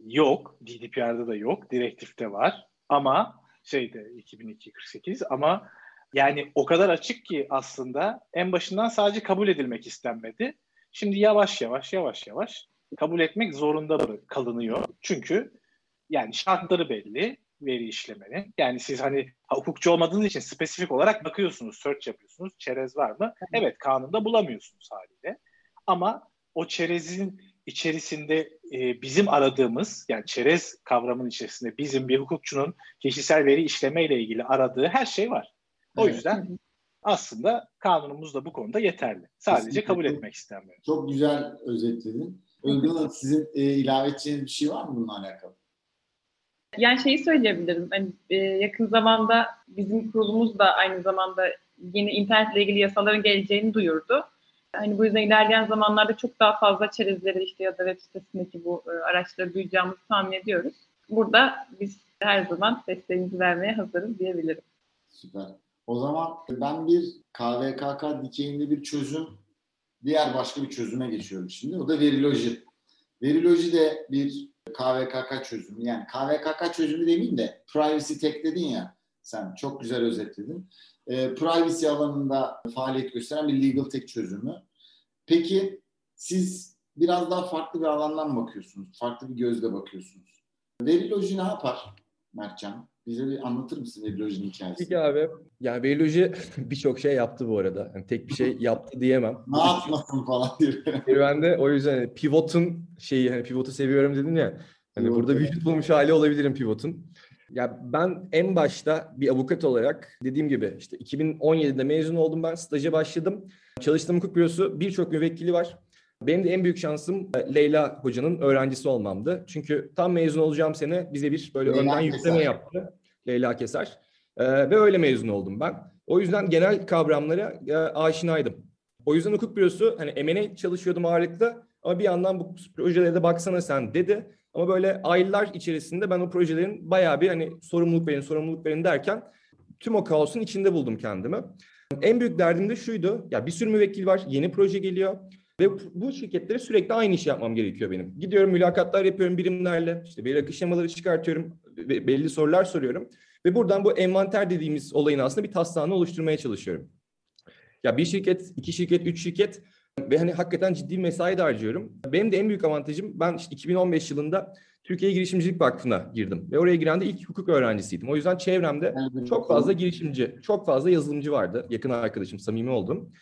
S4: yok. GDPR'da da yok. Direktifte var. Ama şeyde 2002-48 ama yani o kadar açık ki aslında en başından sadece kabul edilmek istenmedi. Şimdi yavaş yavaş yavaş yavaş kabul etmek zorunda kalınıyor. Çünkü yani şartları belli veri işlemenin. Yani siz hani hukukçu olmadığınız için spesifik olarak bakıyorsunuz, search yapıyorsunuz. Çerez var mı? Evet kanunda bulamıyorsunuz haliyle. Ama o çerezin içerisinde e, bizim aradığımız yani çerez kavramının içerisinde bizim bir hukukçunun kişisel veri işleme ile ilgili aradığı her şey var. O
S1: Evet.
S4: yüzden aslında kanunumuz da bu konuda yeterli. Sadece
S1: Kesinlikle.
S4: kabul etmek istenmiyor.
S1: Çok güzel özetledin. Hanım sizin e, ilave edeceğiniz bir şey var mı bununla alakalı?
S3: Yani şeyi söyleyebilirim. Hani, e, yakın zamanda bizim kurulumuz da aynı zamanda
S5: yeni internetle ilgili yasaların geleceğini duyurdu. Hani bu yüzden ilerleyen zamanlarda çok daha fazla çerezleri işte ya da web sitesindeki bu e, araçları duyacağımızı tahmin ediyoruz. Burada biz her zaman desteğimizi vermeye hazırız diyebilirim.
S1: Süper. O zaman ben bir KVKK dikeyinde bir çözüm, diğer başka bir çözüme geçiyorum şimdi. O da veriloji. Veriloji de bir KVKK çözümü. Yani KVKK çözümü demeyeyim de privacy tech dedin ya sen çok güzel özetledin. E, privacy alanında faaliyet gösteren bir legal tech çözümü. Peki siz biraz daha farklı bir alandan bakıyorsunuz. Farklı bir gözle bakıyorsunuz. Veriloji ne yapar Mertcan? Bize bir anlatır mısın Verilojinin hikayesini?
S2: Peki abi. Yani Veriloji birçok şey yaptı bu arada. Yani tek bir şey yaptı diyemem.
S1: ne yapmasın falan diye.
S2: Ben de o yüzden hani pivotun şeyi hani pivotu seviyorum dedin ya. Hani
S1: Pivot,
S2: burada vücut bulmuş hali olabilirim pivotun. Ya ben en başta bir avukat olarak dediğim gibi işte 2017'de mezun oldum ben staja başladım. Çalıştığım hukuk bürosu birçok müvekkili var. Benim de en büyük şansım e, Leyla hocanın öğrencisi olmamdı. Çünkü tam mezun olacağım sene bize bir böyle
S1: Leyla
S2: önden yükleme yaptı. Leyla Keser. Ee, ve öyle mezun oldum ben. O yüzden genel kavramlara e, aşinaydım. O yüzden hukuk bürosu hani M&A çalışıyordum ağırlıklı ama bir yandan bu projelere de baksana sen dedi. Ama böyle aylar içerisinde ben o projelerin bayağı bir hani sorumluluk verin, sorumluluk verin derken tüm o kaosun içinde buldum kendimi. En büyük derdim de şuydu. Ya bir sürü müvekkil var, yeni proje geliyor ve bu şirketlere sürekli aynı işi yapmam gerekiyor benim. Gidiyorum mülakatlar yapıyorum birimlerle, işte veri akış şemaları çıkartıyorum, belli sorular soruyorum ve buradan bu envanter dediğimiz olayın aslında bir taslağını oluşturmaya çalışıyorum. Ya bir şirket, iki şirket, üç şirket ve hani hakikaten ciddi mesai de harcıyorum. Benim de en büyük avantajım ben işte 2015 yılında Türkiye Girişimcilik Vakfı'na girdim ve oraya giren de ilk hukuk öğrencisiydim. O yüzden çevremde çok fazla girişimci, çok fazla yazılımcı vardı. Yakın arkadaşım, samimi oldum.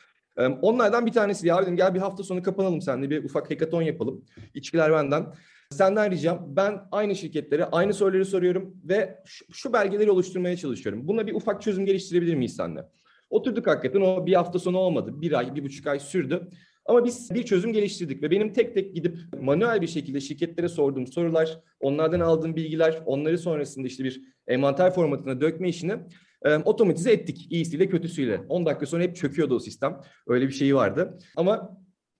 S2: Onlardan bir tanesi ya dedim gel bir hafta sonu kapanalım seninle bir ufak hackathon yapalım. İçkiler benden. Senden ricam ben aynı şirketlere aynı soruları soruyorum ve şu, şu belgeleri oluşturmaya çalışıyorum. Buna bir ufak çözüm geliştirebilir miyiz seninle? Oturduk hakikaten o bir hafta sonu olmadı. Bir ay, bir buçuk ay sürdü. Ama biz bir çözüm geliştirdik ve benim tek tek gidip manuel bir şekilde şirketlere sorduğum sorular, onlardan aldığım bilgiler, onları sonrasında işte bir envanter formatına dökme işini e, otomatize ettik. İyisiyle kötüsüyle. 10 dakika sonra hep çöküyordu o sistem. Öyle bir şeyi vardı. Ama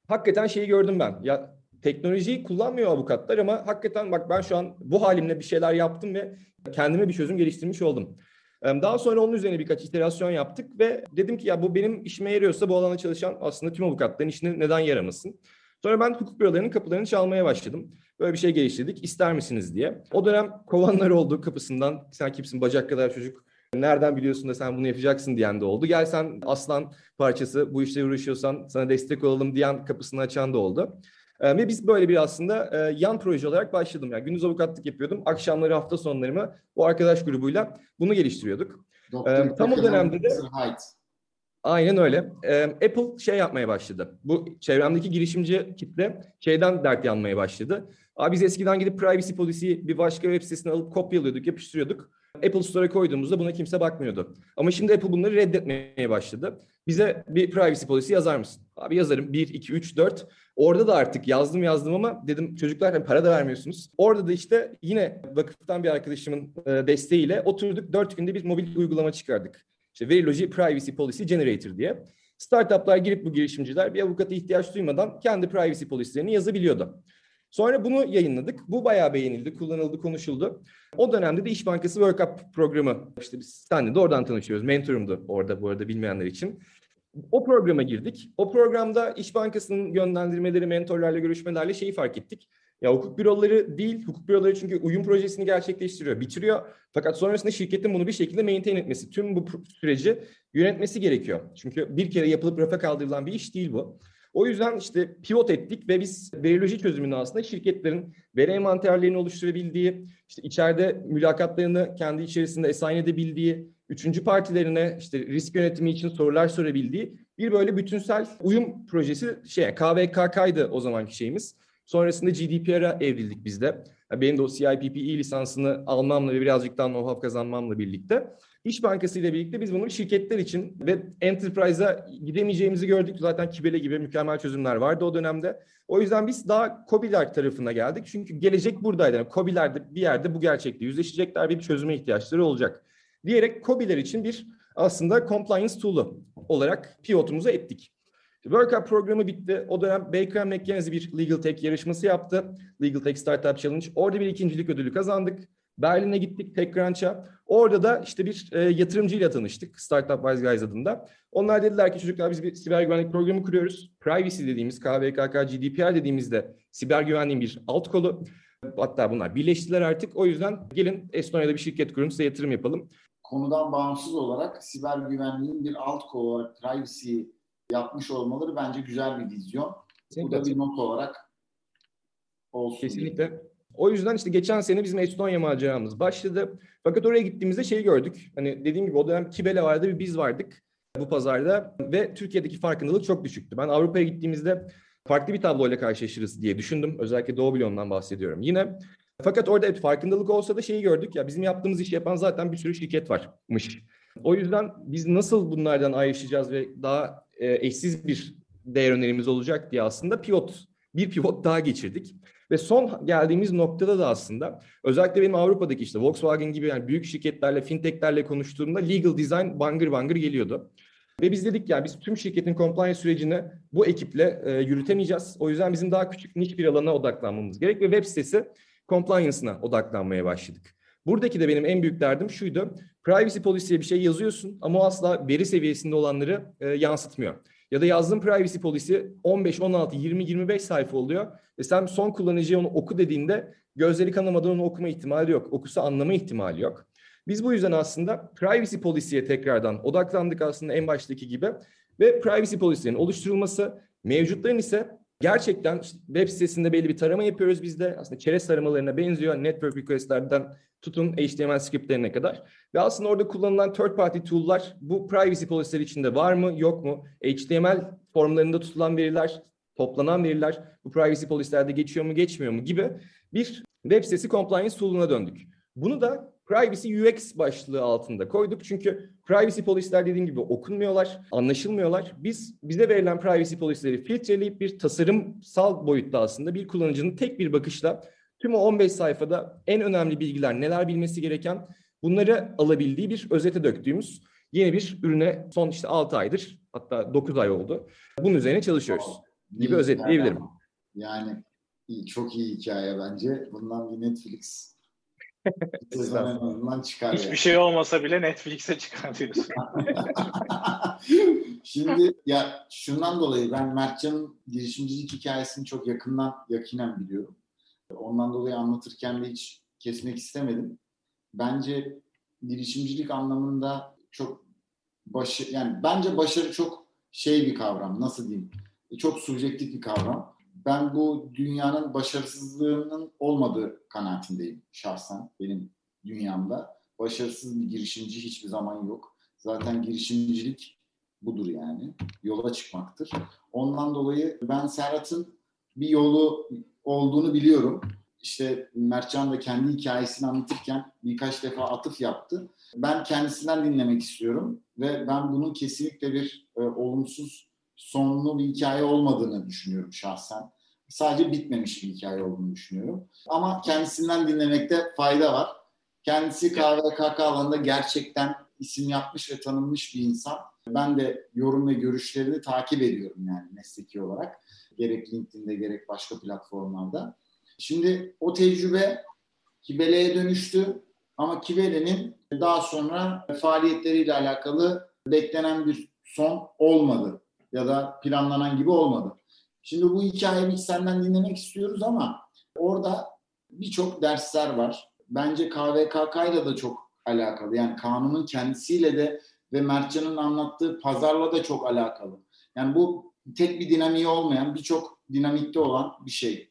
S2: hakikaten şeyi gördüm ben. Ya teknolojiyi kullanmıyor avukatlar ama hakikaten bak ben şu an bu halimle bir şeyler yaptım ve kendime bir çözüm geliştirmiş oldum. Daha sonra onun üzerine birkaç iterasyon yaptık ve dedim ki ya bu benim işime yarıyorsa bu alanda çalışan aslında tüm avukatların işine neden yaramasın? Sonra ben hukuk bürolarının kapılarını çalmaya başladım. Böyle bir şey geliştirdik ister misiniz diye. O dönem kovanlar oldu kapısından sen kimsin bacak kadar çocuk nereden biliyorsun da sen bunu yapacaksın diyen de oldu. Gel sen aslan parçası bu işle uğraşıyorsan sana destek olalım diyen kapısını açan da oldu. Ee, ve biz böyle bir aslında e, yan proje olarak başladım. Yani gündüz avukatlık yapıyordum. Akşamları hafta sonlarımı bu arkadaş grubuyla bunu geliştiriyorduk. Ee, tam o dönemde de aynen öyle. Ee, Apple şey yapmaya başladı. Bu çevremdeki girişimci kitle şeyden dert yanmaya başladı. Abi biz eskiden gidip privacy policy'yi bir başka web sitesine alıp kopyalıyorduk, yapıştırıyorduk. Apple Store'a koyduğumuzda buna kimse bakmıyordu. Ama şimdi Apple bunları reddetmeye başladı. Bize bir privacy policy yazar mısın? Abi yazarım 1, 2, 3, 4. Orada da artık yazdım yazdım ama dedim çocuklar hani para da vermiyorsunuz. Orada da işte yine vakıftan bir arkadaşımın e, desteğiyle oturduk 4 günde bir mobil uygulama çıkardık. İşte Verilogy Privacy Policy Generator diye. Startuplar girip bu girişimciler bir avukata ihtiyaç duymadan kendi privacy policy'lerini yazabiliyordu. Sonra bunu yayınladık. Bu bayağı beğenildi, kullanıldı, konuşuldu. O dönemde de İş Bankası Work Up programı, işte biz senle de oradan tanışıyoruz. Mentorumdu orada bu arada bilmeyenler için. O programa girdik. O programda İş Bankası'nın yönlendirmeleri, mentorlarla görüşmelerle şeyi fark ettik. Ya hukuk büroları değil, hukuk büroları çünkü uyum projesini gerçekleştiriyor, bitiriyor. Fakat sonrasında şirketin bunu bir şekilde maintain etmesi, tüm bu süreci yönetmesi gerekiyor. Çünkü bir kere yapılıp rafa kaldırılan bir iş değil bu. O yüzden işte pivot ettik ve biz veriloji çözümünü aslında şirketlerin veri envanterlerini oluşturabildiği, işte içeride mülakatlarını kendi içerisinde assign edebildiği, üçüncü partilerine işte risk yönetimi için sorular sorabildiği bir böyle bütünsel uyum projesi şey KVKK'ydı o zamanki şeyimiz. Sonrasında GDPR'a evrildik biz de. Benim de o CIPPE lisansını almamla ve birazcık daha know-how kazanmamla birlikte. İş Bankası ile birlikte biz bunu şirketler için ve Enterprise'a gidemeyeceğimizi gördük. Zaten Kibele gibi mükemmel çözümler vardı o dönemde. O yüzden biz daha COBİ'ler tarafına geldik. Çünkü gelecek buradaydı. Yani COBİ'ler de bir yerde bu gerçekle yüzleşecekler bir çözüme ihtiyaçları olacak. Diyerek COBİ'ler için bir aslında compliance tool'u olarak pivotumuza ettik. Workup programı bitti. O dönem Baker McKenzie bir Legal Tech yarışması yaptı. Legal Tech Startup Challenge. Orada bir ikincilik ödülü kazandık. Berlin'e gittik TechCrunch'a. Orada da işte bir e, yatırımcıyla tanıştık. Startup Wise Guys adında. Onlar dediler ki çocuklar biz bir siber güvenlik programı kuruyoruz. Privacy dediğimiz KVKK, GDPR dediğimizde siber güvenliğin bir alt kolu. Hatta bunlar birleştiler artık. O yüzden gelin Estonya'da bir şirket kurun size yatırım yapalım.
S1: Konudan bağımsız olarak siber güvenliğin bir alt kolu olarak privacy yapmış olmaları bence güzel bir vizyon. Kesinlikle. Bu da bir not olarak olsun.
S2: Kesinlikle. O yüzden işte geçen sene bizim Estonya maceramız başladı. Fakat oraya gittiğimizde şeyi gördük. Hani dediğim gibi o dönem Kibele vardı bir biz vardık bu pazarda ve Türkiye'deki farkındalık çok düşüktü. Ben Avrupa'ya gittiğimizde farklı bir tabloyla karşılaşırız diye düşündüm. Özellikle Doğu Bloğu'ndan bahsediyorum. Yine fakat orada evet farkındalık olsa da şeyi gördük ya bizim yaptığımız işi yapan zaten bir sürü şirket varmış. O yüzden biz nasıl bunlardan ayrışacağız ve daha e, eşsiz bir değer önerimiz olacak diye aslında pivot bir pivot daha geçirdik. Ve son geldiğimiz noktada da aslında özellikle benim Avrupa'daki işte Volkswagen gibi yani büyük şirketlerle, fintechlerle konuştuğumda legal design bangır bangır geliyordu. Ve biz dedik ya biz tüm şirketin compliance sürecini bu ekiple e, yürütemeyeceğiz. O yüzden bizim daha küçük niş bir alana odaklanmamız gerek ve web sitesi compliance'ına odaklanmaya başladık. Buradaki de benim en büyük derdim şuydu. Privacy policy'ye bir şey yazıyorsun ama asla veri seviyesinde olanları e, yansıtmıyor. Ya da yazdığın privacy policy 15, 16, 20, 25 sayfa oluyor. Ve sen son kullanıcıya onu oku dediğinde gözleri kanamadan onu okuma ihtimali yok. Okusa anlama ihtimali yok. Biz bu yüzden aslında privacy policy'ye tekrardan odaklandık aslında en baştaki gibi. Ve privacy policy'nin oluşturulması, mevcutların ise gerçekten web sitesinde belli bir tarama yapıyoruz biz de. Aslında çerez taramalarına benziyor. Network request'lerden tutun HTML scriptlerine kadar. Ve aslında orada kullanılan third party tool'lar bu privacy policy'ler içinde var mı yok mu? HTML formlarında tutulan veriler, toplanan veriler bu privacy policy'lerde geçiyor mu geçmiyor mu gibi bir web sitesi compliance tool'una döndük. Bunu da Privacy UX başlığı altında koyduk. Çünkü privacy policy'ler dediğim gibi okunmuyorlar, anlaşılmıyorlar. Biz bize verilen privacy policy'leri filtreleyip bir tasarımsal boyutta aslında bir kullanıcının tek bir bakışla tüm o 15 sayfada en önemli bilgiler neler bilmesi gereken bunları alabildiği bir özete döktüğümüz yeni bir ürüne son işte 6 aydır hatta 9 ay oldu. Bunun üzerine çalışıyoruz gibi özetleyebilirim.
S1: Yani çok iyi hikaye bence. Bundan bir Netflix sezon çıkar.
S4: Hiçbir yani. şey olmasa bile Netflix'e çıkar diyorsun.
S1: Şimdi ya şundan dolayı ben Mertcan'ın girişimcilik hikayesini çok yakından yakinen biliyorum. Ondan dolayı anlatırken de hiç kesmek istemedim. Bence girişimcilik anlamında çok başı yani bence başarı çok şey bir kavram nasıl diyeyim çok subjektif bir kavram. Ben bu dünyanın başarısızlığının olmadığı kanaatindeyim şahsen benim dünyamda. Başarısız bir girişimci hiçbir zaman yok. Zaten girişimcilik budur yani. Yola çıkmaktır. Ondan dolayı ben Serhat'ın bir yolu olduğunu biliyorum. İşte Mertcan da kendi hikayesini anlatırken birkaç defa atıf yaptı. Ben kendisinden dinlemek istiyorum ve ben bunun kesinlikle bir e, olumsuz sonlu bir hikaye olmadığını düşünüyorum şahsen. Sadece bitmemiş bir hikaye olduğunu düşünüyorum. Ama kendisinden dinlemekte fayda var. Kendisi KVKK alanında gerçekten isim yapmış ve tanınmış bir insan. Ben de yorum ve görüşlerini takip ediyorum yani mesleki olarak. Gerek LinkedIn'de gerek başka platformlarda. Şimdi o tecrübe Kibele'ye dönüştü ama Kibele'nin daha sonra faaliyetleriyle alakalı beklenen bir son olmadı ya da planlanan gibi olmadı. Şimdi bu hikayeyi biz senden dinlemek istiyoruz ama orada birçok dersler var. Bence KVKK ile de çok alakalı. Yani kanunun kendisiyle de ve Mertcan'ın anlattığı pazarla da çok alakalı. Yani bu tek bir dinamiği olmayan, birçok dinamikte olan bir şey.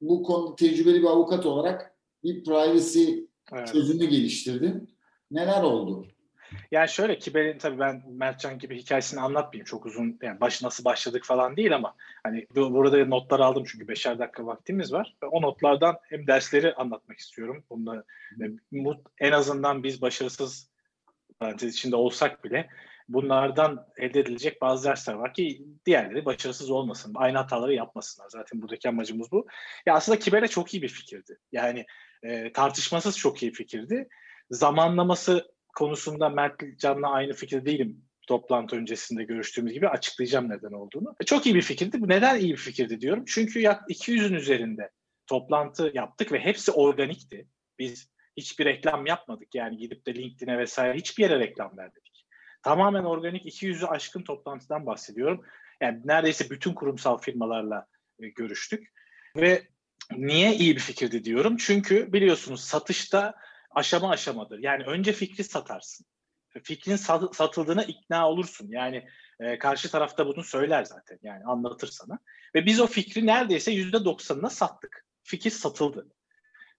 S1: Bu konu tecrübeli bir avukat olarak bir privacy evet. çözümü geliştirdin. Neler oldu?
S4: Yani şöyle Kiber'in tabii ben Mertcan gibi hikayesini anlatmayayım. Çok uzun yani baş nasıl başladık falan değil ama hani burada notlar aldım çünkü beşer dakika vaktimiz var. O notlardan hem dersleri anlatmak istiyorum. Bunda en azından biz başarısız parantez içinde olsak bile bunlardan elde edilecek bazı dersler var ki diğerleri başarısız olmasın. Aynı hataları yapmasınlar. Zaten buradaki amacımız bu. Ya aslında Kiber'e çok iyi bir fikirdi. Yani e, tartışmasız çok iyi fikirdi. Zamanlaması konusunda Mert Can'la aynı fikirde değilim toplantı öncesinde görüştüğümüz gibi açıklayacağım neden olduğunu. E, çok iyi bir fikirdi. Neden iyi bir fikirdi diyorum? Çünkü yak 200'ün üzerinde toplantı yaptık ve hepsi organikti. Biz hiçbir reklam yapmadık. Yani gidip de LinkedIn'e vesaire hiçbir yere reklam vermedik. Tamamen organik 200'ü aşkın toplantıdan bahsediyorum. Yani neredeyse bütün kurumsal firmalarla e, görüştük. Ve niye iyi bir fikirdi diyorum? Çünkü biliyorsunuz satışta aşama aşamadır. Yani önce fikri satarsın. Fikrin satıldığına ikna olursun. Yani e, karşı tarafta bunu söyler zaten. Yani anlatır sana. Ve biz o fikri neredeyse yüzde doksanına sattık. Fikir satıldı.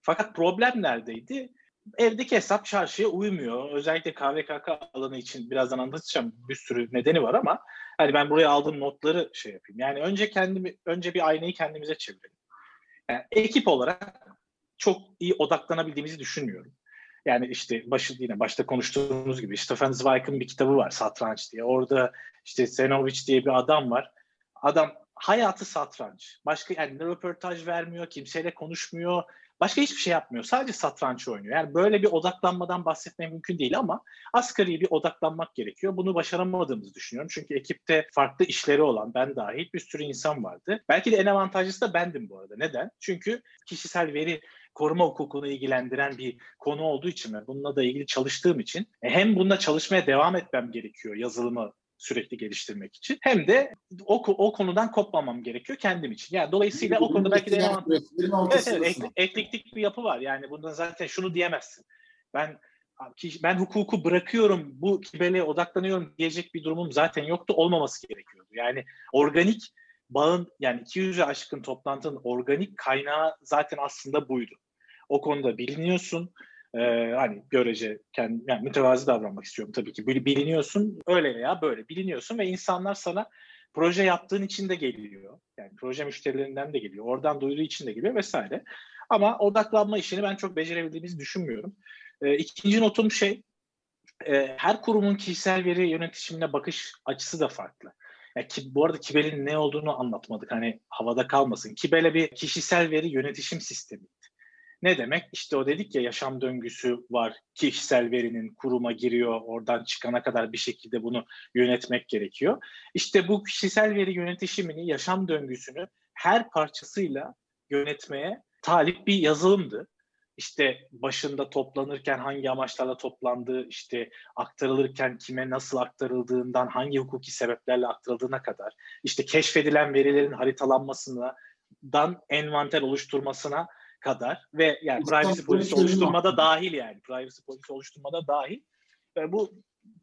S4: Fakat problem neredeydi? Evdeki hesap çarşıya uymuyor. Özellikle KVKK alanı için birazdan anlatacağım bir sürü nedeni var ama hani ben buraya aldığım notları şey yapayım. Yani önce kendimi önce bir aynayı kendimize çevirelim. Yani ekip olarak çok iyi odaklanabildiğimizi düşünmüyorum. Yani işte başı yine başta konuştuğumuz gibi Stefan Zweig'ın bir kitabı var Satranç diye. Orada işte Zenovic diye bir adam var. Adam hayatı satranç. Başka yani röportaj vermiyor, kimseyle konuşmuyor. Başka hiçbir şey yapmıyor. Sadece satranç oynuyor. Yani böyle bir odaklanmadan bahsetmek mümkün değil ama asgari bir odaklanmak gerekiyor. Bunu başaramadığımızı düşünüyorum. Çünkü ekipte farklı işleri olan ben dahil bir sürü insan vardı. Belki de en avantajlısı da bendim bu arada. Neden? Çünkü kişisel veri koruma hukukunu ilgilendiren bir konu olduğu için ve bununla da ilgili çalıştığım için e, hem bununla çalışmaya devam etmem gerekiyor yazılımı sürekli geliştirmek için. Hem de o, o konudan kopmamam gerekiyor kendim için. Yani dolayısıyla o konuda belki de evet, evet, eklektik bir yapı var. Yani bundan zaten şunu diyemezsin. Ben ben hukuku bırakıyorum, bu kibele odaklanıyorum diyecek bir durumum zaten yoktu. Olmaması gerekiyordu. Yani organik bağın yani 200'e aşkın toplantının organik kaynağı zaten aslında buydu. O konuda biliniyorsun. Ee, hani görece kendi, yani mütevazi davranmak istiyorum tabii ki. Biliniyorsun öyle veya böyle biliniyorsun ve insanlar sana proje yaptığın için de geliyor. Yani proje müşterilerinden de geliyor. Oradan duyduğu için de geliyor vesaire. Ama odaklanma işini ben çok becerebildiğimizi düşünmüyorum. Ee, ikinci notum şey, e, her kurumun kişisel veri yönetimine bakış açısı da farklı. Yani ki, bu arada Kibel'in ne olduğunu anlatmadık. Hani havada kalmasın. Kibel'e bir kişisel veri yönetişim sistemi. Ne demek? İşte o dedik ya yaşam döngüsü var. Kişisel verinin kuruma giriyor. Oradan çıkana kadar bir şekilde bunu yönetmek gerekiyor. İşte bu kişisel veri yönetişimini, yaşam döngüsünü her parçasıyla yönetmeye talip bir yazılımdı. İşte başında toplanırken hangi amaçlarla toplandığı, işte aktarılırken kime nasıl aktarıldığından, hangi hukuki sebeplerle aktarıldığına kadar, işte keşfedilen verilerin haritalanmasından envanter oluşturmasına kadar ve yani privacy polisi oluşturmada dahil yani privacy polisi oluşturmada dahil. ve bu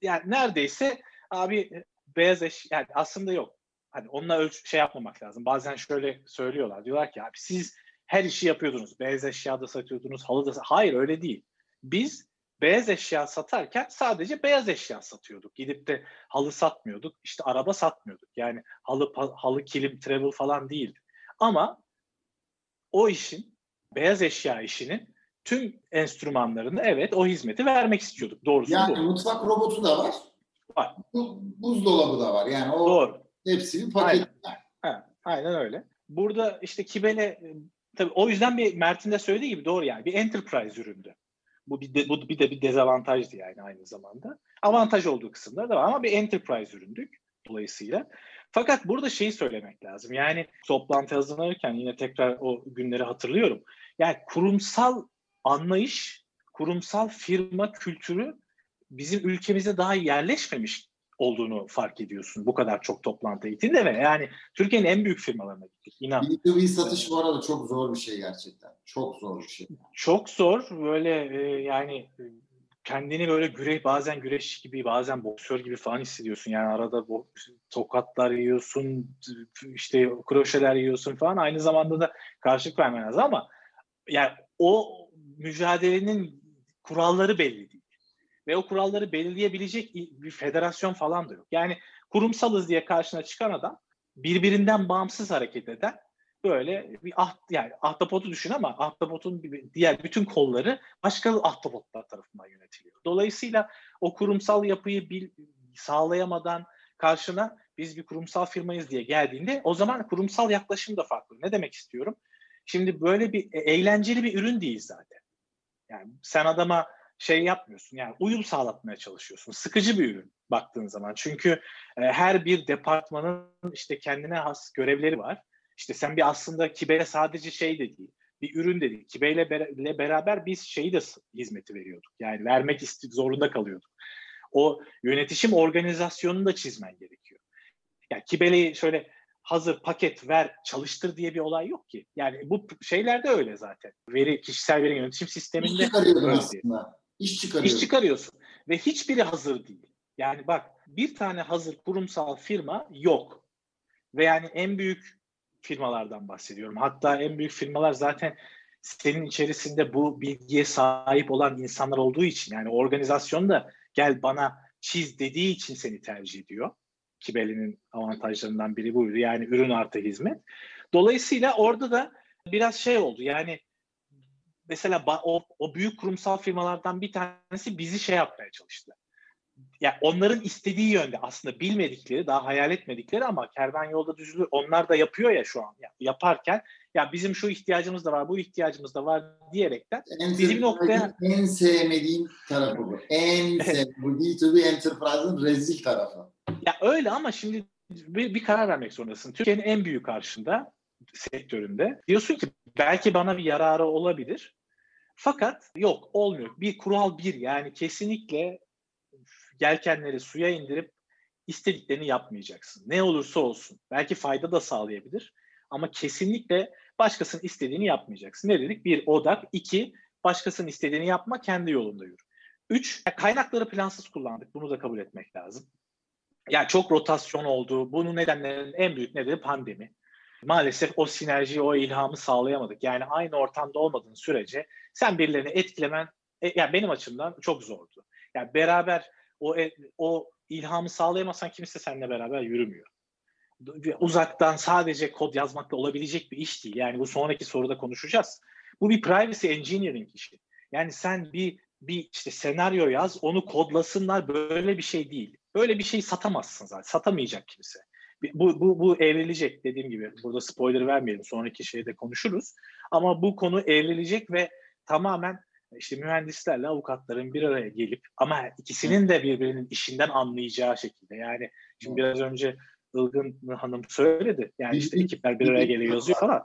S4: yani neredeyse abi beyaz eş yani aslında yok. Hani onunla ölç şey yapmamak lazım. Bazen şöyle söylüyorlar. Diyorlar ki abi siz her işi yapıyordunuz. Beyaz eşya da satıyordunuz, halı da Hayır öyle değil. Biz beyaz eşya satarken sadece beyaz eşya satıyorduk. Gidip de halı satmıyorduk. İşte araba satmıyorduk. Yani halı halı kilim travel falan değildi. Ama o işin beyaz eşya işinin tüm enstrümanlarını evet o hizmeti vermek istiyorduk. Doğrusu
S1: yani
S4: bu.
S1: mutfak robotu da var.
S4: Var.
S1: Bu, buzdolabı da var. Yani o
S4: Doğru.
S1: hepsi bir paket.
S4: Aynen. Ha, aynen öyle. Burada işte Kibele tabii o yüzden bir Mert'in de söylediği gibi doğru yani bir enterprise üründü. Bu bir de, bu bir de bir dezavantajdı yani aynı zamanda. Avantaj olduğu kısımda da var ama bir enterprise üründük dolayısıyla. Fakat burada şeyi söylemek lazım. Yani toplantı hazırlanırken yine tekrar o günleri hatırlıyorum. Yani kurumsal anlayış, kurumsal firma kültürü bizim ülkemizde daha yerleşmemiş olduğunu fark ediyorsun bu kadar çok toplantı gittiğinde ve yani Türkiye'nin en büyük firmalarına gittik inan.
S1: B2B satış bu arada çok zor bir şey gerçekten. Çok zor bir şey.
S4: Çok zor böyle e, yani kendini böyle güreş bazen güreş gibi bazen boksör gibi falan hissediyorsun. Yani arada bu tokatlar yiyorsun, işte kroşeler yiyorsun falan. Aynı zamanda da karşılık vermen lazım ama yani o mücadelenin kuralları belli değil. Ve o kuralları belirleyebilecek bir federasyon falan da yok. Yani kurumsalız diye karşına çıkan adam birbirinden bağımsız hareket eden böyle bir ah, yani ahtapotu düşün ama ahtapotun diğer bütün kolları başka ahtapotlar tarafından yönetiliyor. Dolayısıyla o kurumsal yapıyı bil, sağlayamadan karşına biz bir kurumsal firmayız diye geldiğinde o zaman kurumsal yaklaşım da farklı. Ne demek istiyorum? Şimdi böyle bir e, eğlenceli bir ürün değil zaten. Yani sen adama şey yapmıyorsun. Yani uyum sağlatmaya çalışıyorsun. Sıkıcı bir ürün baktığın zaman. Çünkü e, her bir departmanın işte kendine has görevleri var. İşte sen bir aslında Kibe'ye sadece şey de değil, bir ürün de değil. Kibe'yle ber- beraber biz şeyi de hizmeti veriyorduk. Yani vermek zorunda kalıyorduk. O yönetişim organizasyonunu da çizmen gerekiyor. Yani Kibe'li şöyle hazır paket ver çalıştır diye bir olay yok ki. Yani bu şeylerde öyle zaten. Veri kişisel veri yönetim sisteminde
S1: İş öyle. aslında. İş çıkarıyorsun.
S4: İş çıkarıyorsun. Ve hiçbiri hazır değil. Yani bak bir tane hazır kurumsal firma yok. Ve yani en büyük firmalardan bahsediyorum. Hatta en büyük firmalar zaten senin içerisinde bu bilgiye sahip olan insanlar olduğu için yani organizasyon da gel bana çiz dediği için seni tercih ediyor. Kibeli'nin avantajlarından biri buydu. Yani ürün artı hizmet. Dolayısıyla orada da biraz şey oldu. Yani mesela o, o büyük kurumsal firmalardan bir tanesi bizi şey yapmaya çalıştı. Yani onların istediği yönde aslında bilmedikleri, daha hayal etmedikleri ama kervan yolda düzülür. Onlar da yapıyor ya şu an. Yani yaparken ya bizim şu ihtiyacımız da var, bu ihtiyacımız da var diyerekten
S1: en bizi bir noktaya... En sevmediğim tarafı bu. En sevdiğim, bu B2B Enterprise'ın rezil tarafı.
S4: Ya öyle ama şimdi bir, bir karar vermek zorundasın. Türkiye'nin en büyük karşında sektöründe. Diyorsun ki belki bana bir yararı olabilir. Fakat yok olmuyor. Bir kural bir yani kesinlikle yelkenleri suya indirip istediklerini yapmayacaksın. Ne olursa olsun. Belki fayda da sağlayabilir. Ama kesinlikle başkasının istediğini yapmayacaksın. Ne dedik? Bir, odak. iki başkasının istediğini yapma, kendi yolunda yürü. Üç, kaynakları plansız kullandık. Bunu da kabul etmek lazım. Yani çok rotasyon oldu. Bunun nedenlerinin en büyük nedeni pandemi. Maalesef o sinerjiyi, o ilhamı sağlayamadık. Yani aynı ortamda olmadığın sürece sen birilerini etkilemen, e, yani benim açımdan çok zordu. Yani beraber o e, o ilhamı sağlayamazsan kimse seninle beraber yürümüyor. Uzaktan sadece kod yazmakla olabilecek bir iş değil. Yani bu sonraki soruda konuşacağız. Bu bir privacy engineering işi. Yani sen bir bir işte senaryo yaz, onu kodlasınlar böyle bir şey değil. Böyle bir şey satamazsın zaten. Satamayacak kimse. Bu, bu, bu evrilecek dediğim gibi. Burada spoiler vermeyelim. Sonraki şeyde konuşuruz. Ama bu konu evrilecek ve tamamen işte mühendislerle avukatların bir araya gelip ama ikisinin de birbirinin işinden anlayacağı şekilde. Yani şimdi biraz önce Ilgın Hanım söyledi. Yani işte ekipler bir araya geliyor yazıyor falan.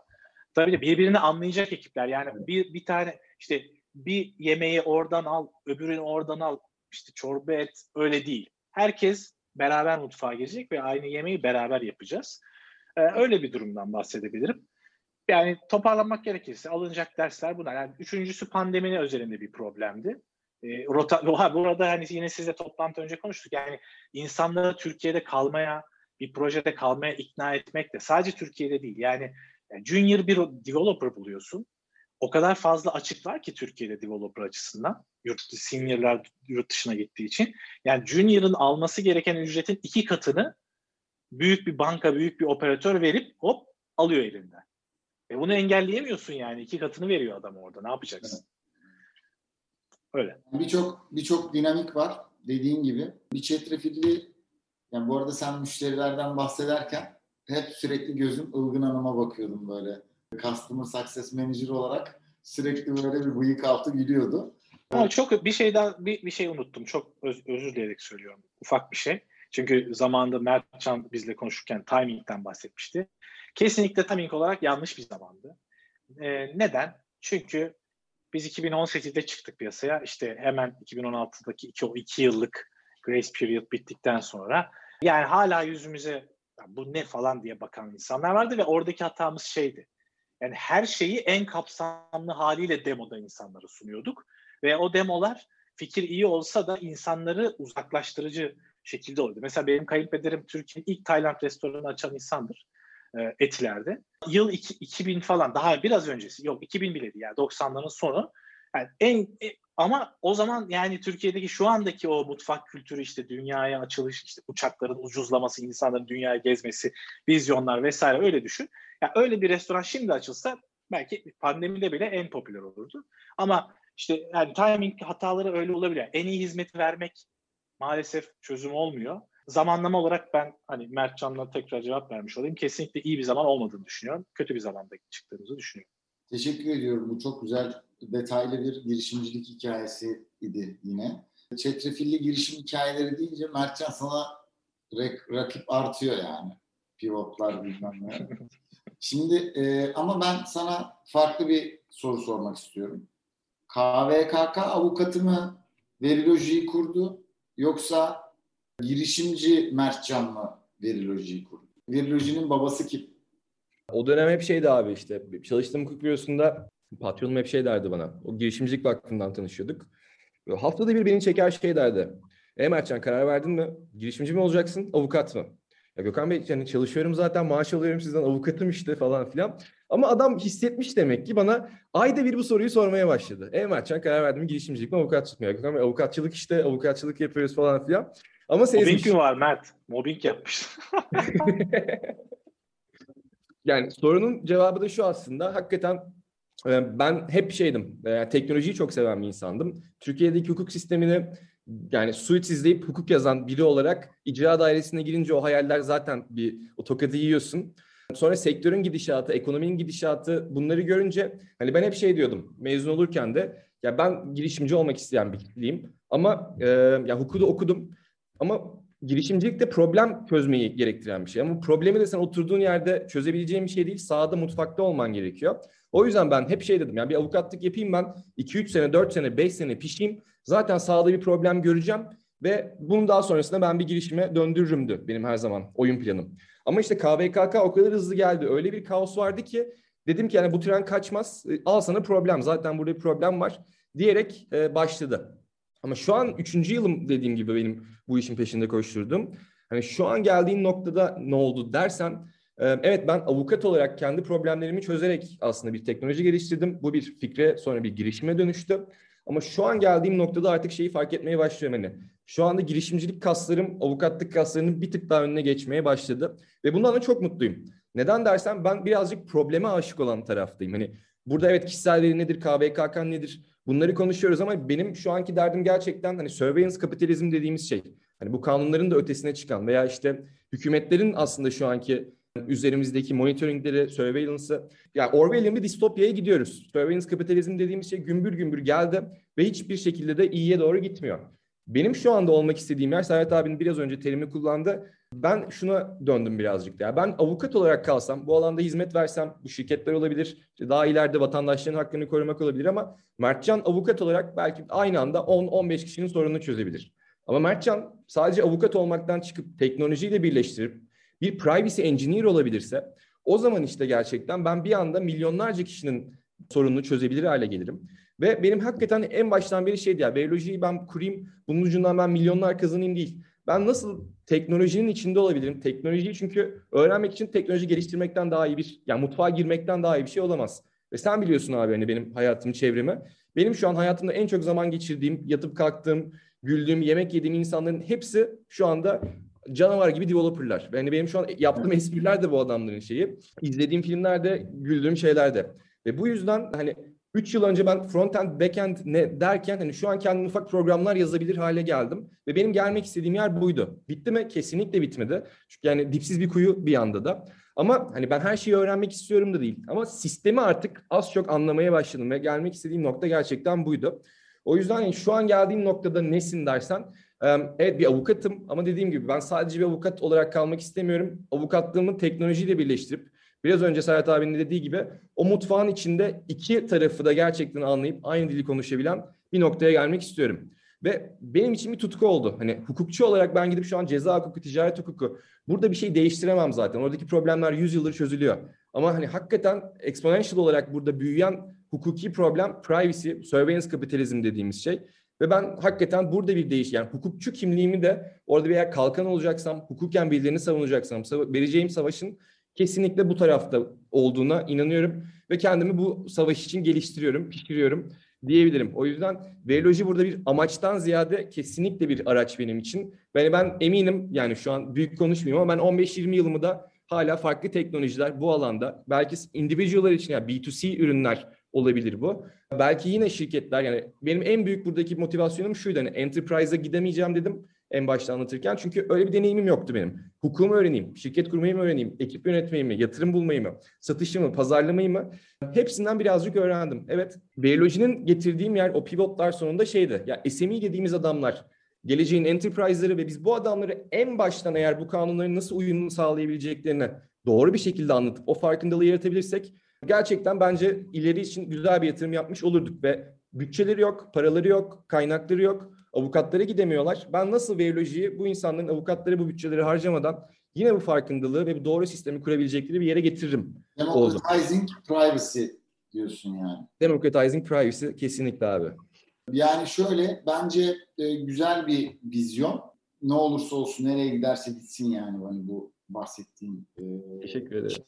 S4: Tabii de birbirini anlayacak ekipler. Yani bir, bir tane işte bir yemeği oradan al, öbürünü oradan al. İşte çorba et öyle değil. Herkes beraber mutfağa girecek ve aynı yemeği beraber yapacağız. Ee, öyle bir durumdan bahsedebilirim. Yani toparlanmak gerekirse alınacak dersler bunlar. Yani üçüncüsü pandeminin özelinde bir problemdi. E, rota, burada hani yine sizle toplantı önce konuştuk. Yani insanları Türkiye'de kalmaya, bir projede kalmaya ikna etmek de sadece Türkiye'de değil. Yani, yani junior bir developer buluyorsun. O kadar fazla açık var ki Türkiye'de developer açısından. Yurt, seniorlar yurt dışına gittiği için. Yani junior'ın alması gereken ücretin iki katını büyük bir banka, büyük bir operatör verip hop alıyor elinden. E bunu engelleyemiyorsun yani. iki katını veriyor adam orada. Ne yapacaksın? Öyle.
S1: Birçok birçok dinamik var dediğin gibi. Bir çetrefilli yani bu arada sen müşterilerden bahsederken hep sürekli gözüm Ilgın Hanım'a bakıyordum böyle. Customer Success Manager olarak sürekli böyle bir bıyık altı gülüyordu.
S4: Ama çok bir şey daha bir, bir şey unuttum. Çok öz, özür dileyerek söylüyorum. Ufak bir şey. Çünkü zamanında Mertcan bizle konuşurken timing'den bahsetmişti. Kesinlikle timing olarak yanlış bir zamandı. E, neden? Çünkü biz 2018'de çıktık piyasaya. İşte hemen 2016'daki iki, o iki yıllık grace period bittikten sonra yani hala yüzümüze bu ne falan diye bakan insanlar vardı ve oradaki hatamız şeydi. Yani her şeyi en kapsamlı haliyle demoda insanlara sunuyorduk. Ve o demolar fikir iyi olsa da insanları uzaklaştırıcı şekilde oldu. Mesela benim kayınpederim Türkiye'nin ilk Tayland restoranı açan insandır Etiler'de. Yıl iki, 2000 falan daha biraz öncesi yok 2000 bile değil yani 90'ların sonu. Yani en e, ama o zaman yani Türkiye'deki şu andaki o mutfak kültürü işte dünyaya açılış, işte uçakların ucuzlaması, insanların dünyaya gezmesi, vizyonlar vesaire öyle düşün. Yani öyle bir restoran şimdi açılsa belki pandemide bile en popüler olurdu. Ama işte yani timing hataları öyle olabilir. En iyi hizmeti vermek maalesef çözüm olmuyor zamanlama olarak ben hani Mertcan'la tekrar cevap vermiş olayım. Kesinlikle iyi bir zaman olmadığını düşünüyorum. Kötü bir zamanda çıktığımızı düşünüyorum.
S1: Teşekkür ediyorum. Bu çok güzel, detaylı bir girişimcilik hikayesi idi yine. Çetrefilli girişim hikayeleri deyince Mertcan sana rakip artıyor yani. Pivotlar bilmem ne. Şimdi e, ama ben sana farklı bir soru sormak istiyorum. KVKK avukatı mı Veriloji'yi kurdu yoksa girişimci Mertcan mı Veriloji'yi kurdu? Veriloji'nin babası kim?
S2: O dönem hep şeydi abi işte çalıştığım hukuk bürosunda patronum hep şey derdi bana. O girişimcilik vakfından tanışıyorduk. Haftada bir beni çeker şey derdi. E Mertcan karar verdin mi? Girişimci mi olacaksın, avukat mı? Ya Gökhan Bey yani çalışıyorum zaten maaş alıyorum sizden avukatım işte falan filan. Ama adam hissetmiş demek ki bana ayda bir bu soruyu sormaya başladı. E Mertcan karar verdim girişimcilik mi avukatçılık mı? Ya Gökhan Bey avukatçılık işte avukatçılık yapıyoruz falan filan. Ama
S4: sezmiş. Mobbing var Mert. Mobbing yapmış.
S2: yani sorunun cevabı da şu aslında. Hakikaten e, ben hep şeydim. Yani teknolojiyi çok seven bir insandım. Türkiye'deki hukuk sistemini yani suit izleyip hukuk yazan biri olarak icra dairesine girince o hayaller zaten bir o tokadı yiyorsun. Sonra sektörün gidişatı, ekonominin gidişatı bunları görünce hani ben hep şey diyordum mezun olurken de ya ben girişimci olmak isteyen biriyim ama e, ya hukuku okudum ama girişimcilik de problem çözmeyi gerektiren bir şey. Ama problemi de sen oturduğun yerde çözebileceğin bir şey değil. Sahada, mutfakta olman gerekiyor. O yüzden ben hep şey dedim. Yani bir avukatlık yapayım ben 2-3 sene, 4 sene, 5 sene pişeyim. Zaten sahada bir problem göreceğim. Ve bunun daha sonrasında ben bir girişime döndürürümdü benim her zaman oyun planım. Ama işte KVKK o kadar hızlı geldi. Öyle bir kaos vardı ki dedim ki yani bu tren kaçmaz. E, al sana problem. Zaten burada bir problem var diyerek e, başladı. Ama şu an üçüncü yılım dediğim gibi benim bu işin peşinde koşturdum. Hani şu an geldiğin noktada ne oldu dersen e, evet ben avukat olarak kendi problemlerimi çözerek aslında bir teknoloji geliştirdim. Bu bir fikre sonra bir girişime dönüştü. Ama şu an geldiğim noktada artık şeyi fark etmeye başlıyorum hani. Şu anda girişimcilik kaslarım avukatlık kaslarının bir tık daha önüne geçmeye başladı. Ve bundan da çok mutluyum. Neden dersen ben birazcık probleme aşık olan taraftayım. Hani burada evet kişisel veri nedir, KVKK nedir? Bunları konuşuyoruz ama benim şu anki derdim gerçekten hani surveillance kapitalizm dediğimiz şey. Hani bu kanunların da ötesine çıkan veya işte hükümetlerin aslında şu anki üzerimizdeki monitoringleri, surveillance'ı. Yani Orwell'in bir distopyaya gidiyoruz. Surveillance kapitalizm dediğimiz şey gümbür gümbür geldi ve hiçbir şekilde de iyiye doğru gitmiyor. Benim şu anda olmak istediğim yer, Serhat abinin biraz önce terimi kullandı. Ben şuna döndüm birazcık. Yani ben avukat olarak kalsam, bu alanda hizmet versem, bu şirketler olabilir, daha ileride vatandaşların hakkını korumak olabilir ama Mertcan avukat olarak belki aynı anda 10-15 kişinin sorununu çözebilir. Ama Mertcan sadece avukat olmaktan çıkıp teknolojiyle birleştirip bir privacy engineer olabilirse o zaman işte gerçekten ben bir anda milyonlarca kişinin sorununu çözebilir hale gelirim. Ve benim hakikaten en baştan beri şeydi ya biyolojiyi ben kurayım bunun ucundan ben milyonlar kazanayım değil. Ben nasıl teknolojinin içinde olabilirim? Teknolojiyi çünkü öğrenmek için teknoloji geliştirmekten daha iyi bir, yani mutfağa girmekten daha iyi bir şey olamaz. Ve sen biliyorsun abi hani benim hayatımı, çevremi. Benim şu an hayatımda en çok zaman geçirdiğim, yatıp kalktığım, güldüğüm, yemek yediğim insanların hepsi şu anda canavar gibi developerlar. Yani benim şu an yaptığım espriler de bu adamların şeyi. İzlediğim filmlerde, güldüğüm şeyler de. Ve bu yüzden hani 3 yıl önce ben frontend, backend ne derken hani şu an kendim ufak programlar yazabilir hale geldim. Ve benim gelmek istediğim yer buydu. Bitti mi? Kesinlikle bitmedi. Çünkü yani dipsiz bir kuyu bir anda da. Ama hani ben her şeyi öğrenmek istiyorum da değil. Ama sistemi artık az çok anlamaya başladım ve gelmek istediğim nokta gerçekten buydu. O yüzden yani şu an geldiğim noktada nesin dersen Evet bir avukatım ama dediğim gibi ben sadece bir avukat olarak kalmak istemiyorum. Avukatlığımı teknolojiyle birleştirip biraz önce Serhat abinin dediği gibi o mutfağın içinde iki tarafı da gerçekten anlayıp aynı dili konuşabilen bir noktaya gelmek istiyorum. Ve benim için bir tutku oldu. Hani hukukçu olarak ben gidip şu an ceza hukuku, ticaret hukuku burada bir şey değiştiremem zaten. Oradaki problemler 100 yıldır çözülüyor. Ama hani hakikaten exponential olarak burada büyüyen hukuki problem privacy, surveillance kapitalizm dediğimiz şey. Ve ben hakikaten burada bir değiş yani hukukçu kimliğimi de orada bir eğer kalkan olacaksam, hukuken birilerini savunacaksam, vereceğim savaşın kesinlikle bu tarafta olduğuna inanıyorum ve kendimi bu savaş için geliştiriyorum, pişiriyorum diyebilirim. O yüzden Veloji burada bir amaçtan ziyade kesinlikle bir araç benim için. Yani ben eminim yani şu an büyük konuşmayayım ama ben 15-20 yılımı da hala farklı teknolojiler bu alanda belki individual'lar için yani B2C ürünler olabilir bu. Belki yine şirketler yani benim en büyük buradaki motivasyonum şuydu hani enterprise'a gidemeyeceğim dedim. En başta anlatırken. Çünkü öyle bir deneyimim yoktu benim. Hukumu öğreneyim, şirket kurmayı mı öğreneyim, ekip yönetmeyi mi, yatırım bulmayı mı, satışı mı, pazarlamayı mı? Hepsinden birazcık öğrendim. Evet, biyolojinin getirdiğim yer o pivotlar sonunda şeydi. Ya SME dediğimiz adamlar, geleceğin enterprise'ları ve biz bu adamları en baştan eğer bu kanunların nasıl uyumunu sağlayabileceklerini doğru bir şekilde anlatıp o farkındalığı yaratabilirsek gerçekten bence ileri için güzel bir yatırım yapmış olurduk ve bütçeleri yok, paraları yok, kaynakları yok, avukatlara gidemiyorlar. Ben nasıl veolojiyi bu insanların avukatları bu bütçeleri harcamadan yine bu farkındalığı ve bu doğru sistemi kurabilecekleri bir yere getiririm.
S1: Democratizing privacy diyorsun yani.
S2: Democratizing privacy kesinlikle abi.
S1: Yani şöyle bence e, güzel bir vizyon. Ne olursa olsun nereye giderse gitsin yani hani bu bahsettiğim. E,
S2: Teşekkür ederim.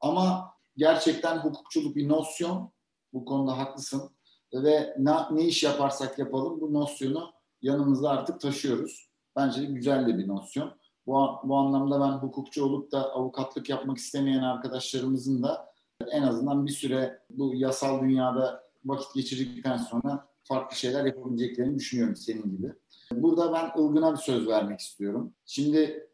S1: Ama gerçekten hukukçuluk bir nosyon. Bu konuda haklısın. Ve ne, ne iş yaparsak yapalım bu nosyonu yanımızda artık taşıyoruz. Bence güzel de bir nosyon. Bu, bu anlamda ben hukukçu olup da avukatlık yapmak istemeyen arkadaşlarımızın da en azından bir süre bu yasal dünyada vakit geçirdikten sonra farklı şeyler yapabileceklerini düşünüyorum senin gibi. Burada ben Ilgın'a bir söz vermek istiyorum. Şimdi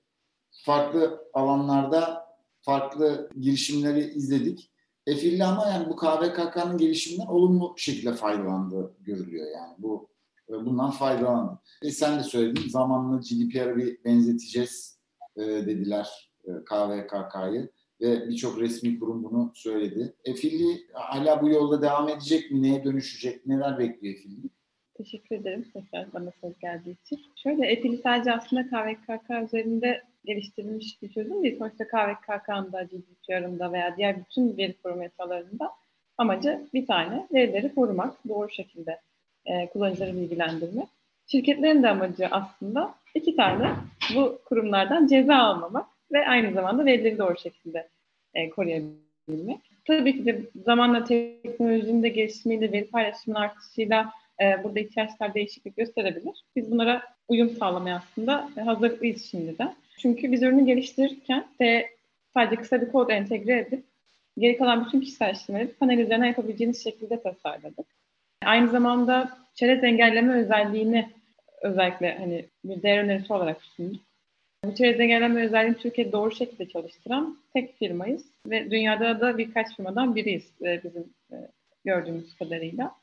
S1: farklı alanlarda farklı girişimleri izledik. Efilli ama yani bu KVKK'nın gelişiminden olumlu şekilde faydalandığı görülüyor yani. Bu bundan faydalandı. E sen de söyledin zamanla GDPR'a bir benzeteceğiz e, dediler e, KVKK'yı ve birçok resmi kurum bunu söyledi. Efilli hala bu yolda devam edecek mi? Neye dönüşecek? Neler bekliyor Efilli?
S3: Teşekkür ederim tekrar bana söz geldiği için. Şöyle Efilli sadece aslında KVKK üzerinde geliştirilmiş bir çözüm değil. Sonuçta KVKK'nın da GDPR'ın da veya diğer bütün veri koruma yasalarında amacı bir tane verileri korumak, doğru şekilde e, kullanıcıları bilgilendirmek. Şirketlerin de amacı aslında iki tane bu kurumlardan ceza almamak ve aynı zamanda verileri doğru şekilde e, koruyabilmek. Tabii ki de zamanla teknolojinin de gelişimiyle, veri paylaşımının artışıyla e, burada ihtiyaçlar değişiklik gösterebilir. Biz bunlara uyum sağlamaya aslında hazırlıklıyız şimdiden. Çünkü biz ürünü geliştirirken de sadece kısa bir kod entegre edip geri kalan bütün kişisel işlemleri panel üzerinden yapabileceğiniz şekilde tasarladık. Aynı zamanda çerez engelleme özelliğini özellikle hani bir değer önerisi olarak sunduk. Bu çerez engelleme özelliğini Türkiye'de doğru şekilde çalıştıran tek firmayız ve dünyada da birkaç firmadan biriyiz e, bizim e, gördüğümüz kadarıyla.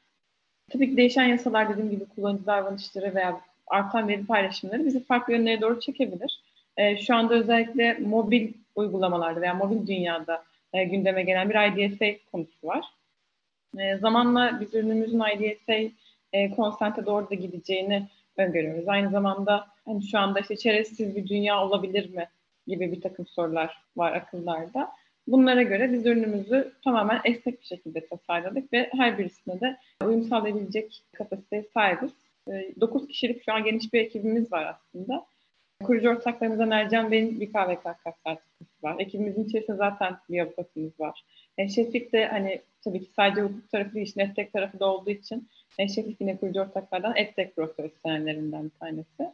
S3: Tabii ki değişen yasalar dediğim gibi kullanıcı davranışları veya artan veri paylaşımları bizi farklı yönlere doğru çekebilir. E, şu anda özellikle mobil uygulamalarda veya mobil dünyada gündeme gelen bir IDSA konusu var. Zamanla biz ürünümüzün IDSA e, konsente doğru da gideceğini öngörüyoruz. Aynı zamanda hani şu anda işte çerezsiz bir dünya olabilir mi gibi bir takım sorular var akıllarda. Bunlara göre biz ürünümüzü tamamen esnek bir şekilde tasarladık ve her birisine de uyum sağlayabilecek kapasiteye sahibiz. 9 ee, kişilik şu an geniş bir ekibimiz var aslında. Kurucu ortaklarımızdan Ercan Bey'in bir KVKK sertifikası var. Ekibimizin içerisinde zaten bir avukatımız var. E, Şefik de hani tabii ki sadece hukuk tarafı değil, işin ettek tarafı da olduğu için e, Şefik yine kurucu ortaklardan ettek profesyonellerinden bir tanesi.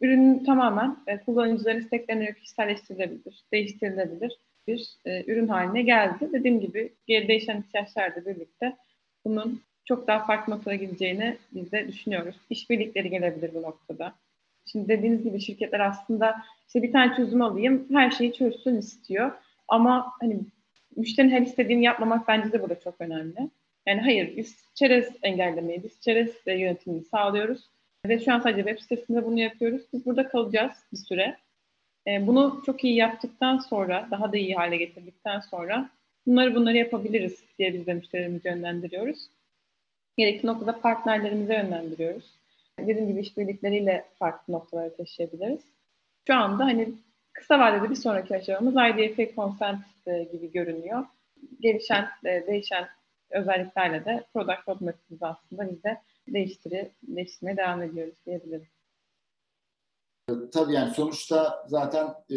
S3: Ürün tamamen e, kullanıcıların isteklerine kişiselleştirilebilir, değiştirilebilir bir e, ürün haline geldi. Dediğim gibi geri değişen ihtiyaçlarla birlikte bunun çok daha farklı noktada gideceğini biz de düşünüyoruz. İşbirlikleri gelebilir bu noktada. Şimdi dediğiniz gibi şirketler aslında işte bir tane çözüm alayım, her şeyi çözsün istiyor. Ama hani müşterinin her istediğini yapmamak bence de burada çok önemli. Yani hayır biz çerez engellemeyi, biz çerez yönetimini sağlıyoruz. Ve şu an sadece web sitesinde bunu yapıyoruz. Biz burada kalacağız bir süre. E, bunu çok iyi yaptıktan sonra, daha da iyi hale getirdikten sonra bunları bunları yapabiliriz diye biz de müşterilerimizi yönlendiriyoruz. Gerekli noktada partnerlerimize yönlendiriyoruz. Dediğim gibi işbirlikleriyle farklı noktalara taşıyabiliriz. Şu anda hani kısa vadede bir sonraki aşamamız IDFA Consent e, gibi görünüyor. Gelişen, e, değişen özelliklerle de product roadmap'imizi aslında biz de değiştiri, değiştirmeye devam ediyoruz diyebilirim.
S1: Tabii yani sonuçta zaten e,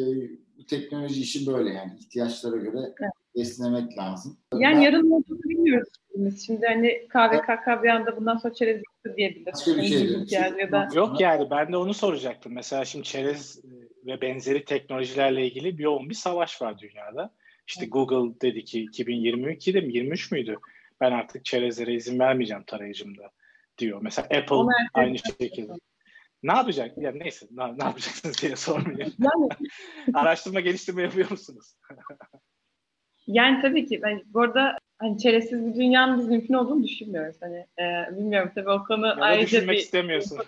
S1: bu teknoloji işi böyle yani ihtiyaçlara göre evet. esnemek lazım.
S3: Yani ben, yarın ne olduğunu bilmiyoruz biz. Şimdi hani KVKK bir anda bundan sonra çerez yoktu diyebiliriz.
S1: Başka bir şey,
S4: ya da... Yok yani ben de onu soracaktım. Mesela şimdi çerez e, ve benzeri teknolojilerle ilgili bir yoğun bir savaş var dünyada. İşte Google dedi ki 2022'de mi 23 müydü? Ben artık çerezlere izin vermeyeceğim tarayıcımda diyor. Mesela Apple aynı şekilde. Ne yapacak? Ya neyse ne, ne yapacaksınız diye sormayayım. Yani... Araştırma geliştirme yapıyor musunuz?
S5: yani tabii ki. Ben bu arada hani çerezsiz bir dünyanın biz mümkün olduğunu düşünmüyoruz. Hani e, bilmiyorum tabii o konu
S4: ya ayrıca düşünmek bir, istemiyorsun.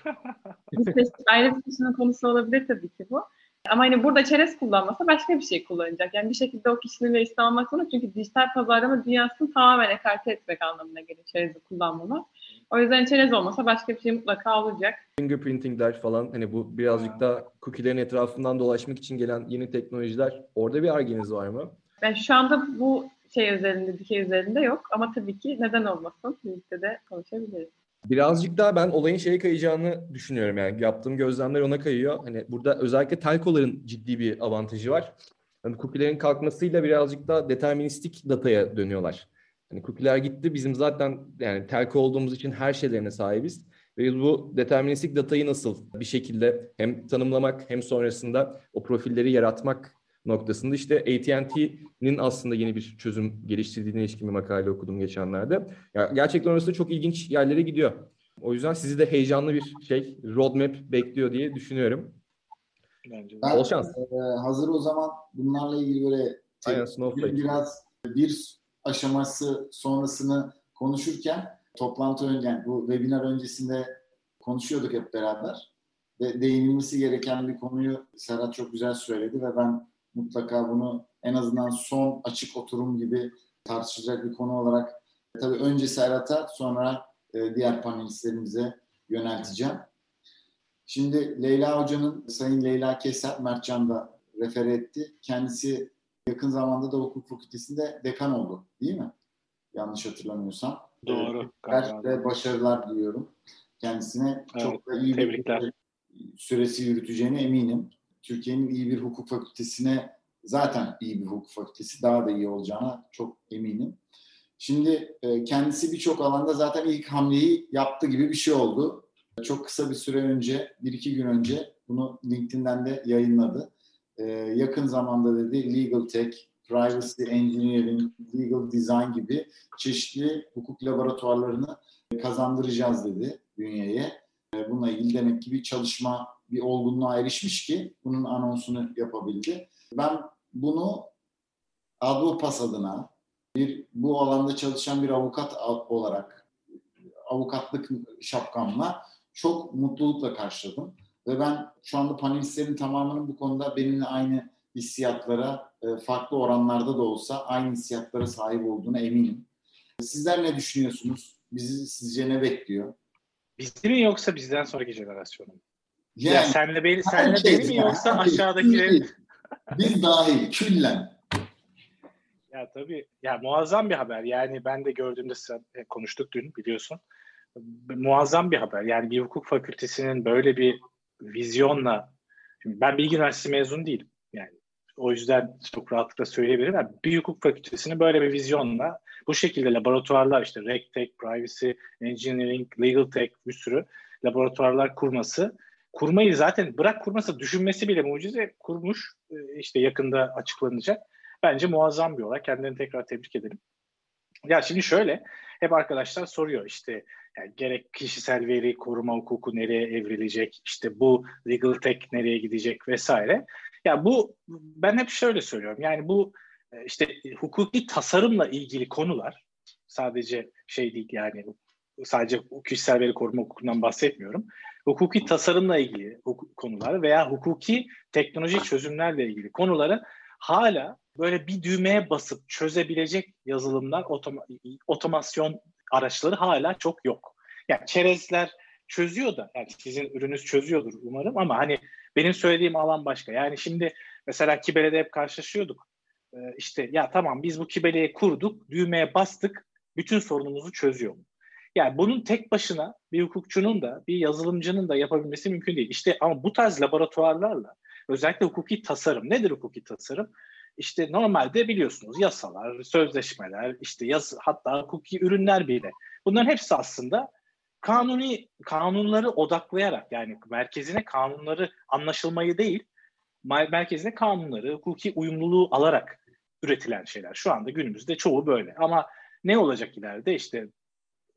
S5: ayrı bir konusu olabilir tabii ki bu. Ama hani burada çerez kullanmasa başka bir şey kullanacak. Yani bir şekilde o kişinin verisi almak zorunda. Çünkü dijital pazarlama dünyasını tamamen ekarte etmek anlamına geliyor çerezi kullanmamak. O yüzden çerez olmasa başka bir şey mutlaka olacak.
S2: Fingerprintingler falan hani bu birazcık da cookie'lerin etrafından dolaşmak için gelen yeni teknolojiler. Orada bir argeniz var mı?
S5: Ben şu anda bu şey üzerinde, dikey üzerinde yok. Ama tabii ki neden olmasın? Birlikte de konuşabiliriz.
S2: Birazcık daha ben olayın şeye kayacağını düşünüyorum yani yaptığım gözlemler ona kayıyor. Hani burada özellikle telkoların ciddi bir avantajı var. Hani cookie'lerin kalkmasıyla birazcık daha deterministik dataya dönüyorlar. Hani cookie'ler gitti bizim zaten yani telko olduğumuz için her şeylerine sahibiz. Ve bu deterministik datayı nasıl bir şekilde hem tanımlamak hem sonrasında o profilleri yaratmak noktasında işte AT&T'nin aslında yeni bir çözüm geliştirdiğine ilişkin bir makale okudum geçenlerde. Ya gerçekten orası da çok ilginç yerlere gidiyor. O yüzden sizi de heyecanlı bir şey roadmap bekliyor diye düşünüyorum.
S1: Bence ben, Bol şans. E, hazır o zaman bunlarla ilgili böyle Aynen, biraz bir aşaması sonrasını konuşurken toplantı önce bu webinar öncesinde konuşuyorduk hep beraber ve değinilmesi gereken bir konuyu Serhat çok güzel söyledi ve ben mutlaka bunu en azından son açık oturum gibi tartışacak bir konu olarak tabii önce Serhat'a sonra e, diğer panelistlerimize yönelteceğim. Şimdi Leyla Hoca'nın, Sayın Leyla Keser, Mertcan da refer etti. Kendisi yakın zamanda da hukuk fakültesinde dekan oldu değil mi? Yanlış hatırlamıyorsam.
S4: Doğru.
S1: Ve başarılar diliyorum kendisine. Evet, çok da iyi tebrikler. bir süresi yürüteceğine eminim. Türkiye'nin iyi bir hukuk fakültesine zaten iyi bir hukuk fakültesi daha da iyi olacağına çok eminim. Şimdi e, kendisi birçok alanda zaten ilk hamleyi yaptı gibi bir şey oldu. Çok kısa bir süre önce, bir iki gün önce bunu LinkedIn'den de yayınladı. E, yakın zamanda dedi legal tech, privacy engineering, legal design gibi çeşitli hukuk laboratuvarlarını kazandıracağız dedi dünyaya. E, bununla ilgili demek ki bir çalışma bir olgunluğa erişmiş ki bunun anonsunu yapabildi. Ben bunu Advopas adına bir bu alanda çalışan bir avukat olarak avukatlık şapkamla çok mutlulukla karşıladım. Ve ben şu anda panelistlerin tamamının bu konuda benimle aynı hissiyatlara e, farklı oranlarda da olsa aynı hissiyatlara sahip olduğuna eminim. Sizler ne düşünüyorsunuz? Bizi sizce ne bekliyor?
S4: Bizi mi yoksa bizden sonraki jenerasyonu mu? Yani, ya senle beni, senle beni mi yoksa aşağıdakileri?
S1: Biz dahil, küllen.
S4: Ya tabii, ya muazzam bir haber. Yani ben de gördüğümde sen e, konuştuk dün biliyorsun. Muazzam bir haber. Yani bir hukuk fakültesinin böyle bir vizyonla, şimdi ben Bilgi Üniversitesi mezun değilim. Yani o yüzden çok rahatlıkla söyleyebilirim. Yani bir hukuk fakültesinin böyle bir vizyonla bu şekilde laboratuvarlar işte RegTech, Privacy, Engineering, Legal Tech bir sürü laboratuvarlar kurması kurmayı zaten bırak kurmasa düşünmesi bile mucize kurmuş. E, işte yakında açıklanacak. Bence muazzam bir olay. Kendilerini tekrar tebrik edelim. Ya şimdi şöyle hep arkadaşlar soruyor işte yani gerek kişisel veri koruma hukuku nereye evrilecek işte bu legal tech nereye gidecek vesaire. Ya bu ben hep şöyle söylüyorum yani bu e, işte hukuki tasarımla ilgili konular sadece şey değil yani sadece kişisel veri koruma hukukundan bahsetmiyorum. Hukuki tasarımla ilgili konular veya hukuki teknoloji çözümlerle ilgili konuları hala böyle bir düğmeye basıp çözebilecek yazılımlar, otoma, otomasyon araçları hala çok yok. Yani çerezler çözüyor da, yani sizin ürününüz çözüyordur umarım ama hani benim söylediğim alan başka. Yani şimdi mesela Kibele'de hep karşılaşıyorduk. Ee, işte ya tamam biz bu Kibele'yi kurduk, düğmeye bastık, bütün sorunumuzu çözüyor mu? Yani bunun tek başına bir hukukçunun da bir yazılımcının da yapabilmesi mümkün değil. İşte ama bu tarz laboratuvarlarla özellikle hukuki tasarım nedir hukuki tasarım? İşte normalde biliyorsunuz yasalar, sözleşmeler, işte yaz, hatta hukuki ürünler bile. Bunların hepsi aslında kanuni kanunları odaklayarak yani merkezine kanunları anlaşılmayı değil, merkezine kanunları, hukuki uyumluluğu alarak üretilen şeyler. Şu anda günümüzde çoğu böyle. Ama ne olacak ileride? İşte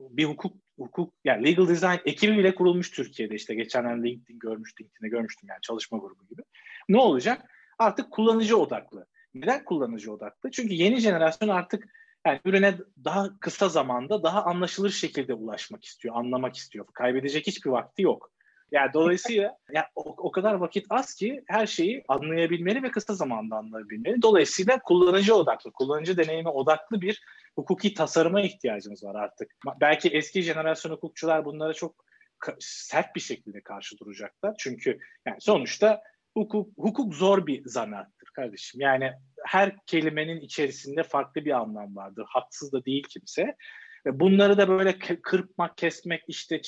S4: bir hukuk hukuk yani legal design ekibi bile kurulmuş Türkiye'de işte geçenlerde LinkedIn görmüş, LinkedIn'de görmüştüm yani çalışma grubu gibi. Ne olacak? Artık kullanıcı odaklı. Neden kullanıcı odaklı? Çünkü yeni jenerasyon artık yani ürüne daha kısa zamanda daha anlaşılır şekilde ulaşmak istiyor, anlamak istiyor. Kaybedecek hiçbir vakti yok. Yani dolayısıyla yani o, o kadar vakit az ki her şeyi anlayabilmeli ve kısa zamanda anlayabilmeli. Dolayısıyla kullanıcı odaklı, kullanıcı deneyimi odaklı bir hukuki tasarıma ihtiyacımız var artık. Belki eski jenerasyon hukukçular bunlara çok sert bir şekilde karşı duracaklar. Çünkü yani sonuçta hukuk, hukuk zor bir zanaattır kardeşim. Yani her kelimenin içerisinde farklı bir anlam vardır. Haksız da değil kimse. Bunları da böyle kırpmak, kesmek, işte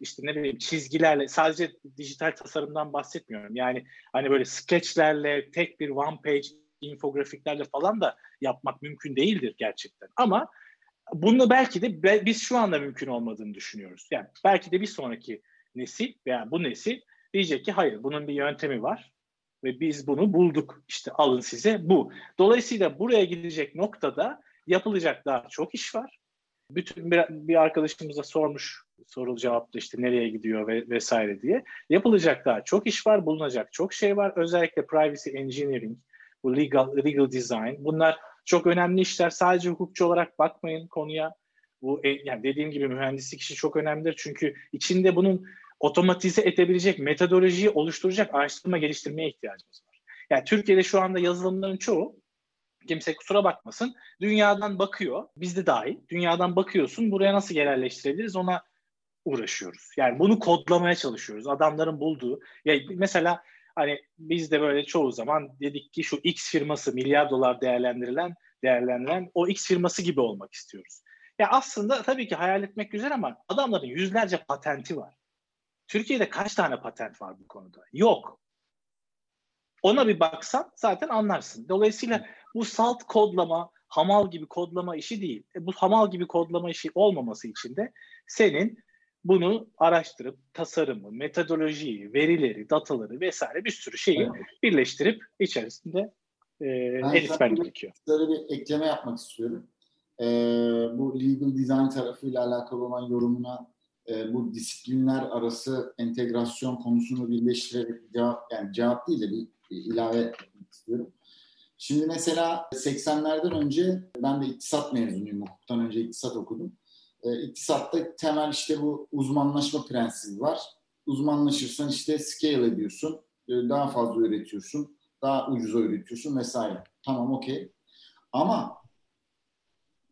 S4: işte ne bileyim çizgilerle sadece dijital tasarımdan bahsetmiyorum. Yani hani böyle skeçlerle, tek bir one page infografiklerle falan da yapmak mümkün değildir gerçekten. Ama bunu belki de biz şu anda mümkün olmadığını düşünüyoruz. Yani belki de bir sonraki nesil veya bu nesil diyecek ki hayır bunun bir yöntemi var ve biz bunu bulduk. İşte alın size bu. Dolayısıyla buraya gidecek noktada yapılacak daha çok iş var bütün bir, bir arkadaşımıza sormuş soru cevaplı işte nereye gidiyor ve vesaire diye. Yapılacak daha çok iş var, bulunacak çok şey var. Özellikle privacy engineering, bu legal legal design bunlar çok önemli işler. Sadece hukukçu olarak bakmayın konuya. Bu e, yani dediğim gibi mühendislik işi çok önemlidir. Çünkü içinde bunun otomatize edebilecek metodolojiyi oluşturacak araştırma geliştirmeye ihtiyacımız var. Yani Türkiye'de şu anda yazılımların çoğu kimse kusura bakmasın. Dünyadan bakıyor, biz de dahil. Dünyadan bakıyorsun, buraya nasıl yerelleştirebiliriz ona uğraşıyoruz. Yani bunu kodlamaya çalışıyoruz. Adamların bulduğu. Ya mesela hani biz de böyle çoğu zaman dedik ki şu X firması milyar dolar değerlendirilen değerlendirilen o X firması gibi olmak istiyoruz. Ya aslında tabii ki hayal etmek güzel ama adamların yüzlerce patenti var. Türkiye'de kaç tane patent var bu konuda? Yok. Ona bir baksan zaten anlarsın. Dolayısıyla bu salt kodlama, hamal gibi kodlama işi değil. E, bu hamal gibi kodlama işi olmaması için de senin bunu araştırıp tasarımı, metodolojiyi, verileri, dataları vesaire bir sürü şeyi evet. birleştirip içerisinde e, eritmen gerekiyor.
S1: Böyle bir ekleme yapmak istiyorum. E, bu legal design tarafıyla alakalı olan yorumuna e, bu disiplinler arası entegrasyon konusunu birleştirerek cevap, yani cevap değil de bir, bir ilave etmek istiyorum. Şimdi mesela 80'lerden önce ben de iktisat mezunuyum. Hukuktan önce iktisat okudum. E, iktisatta temel işte bu uzmanlaşma prensibi var. Uzmanlaşırsan işte scale ediyorsun. E, daha fazla üretiyorsun. Daha ucuza üretiyorsun vesaire. Tamam okey. Ama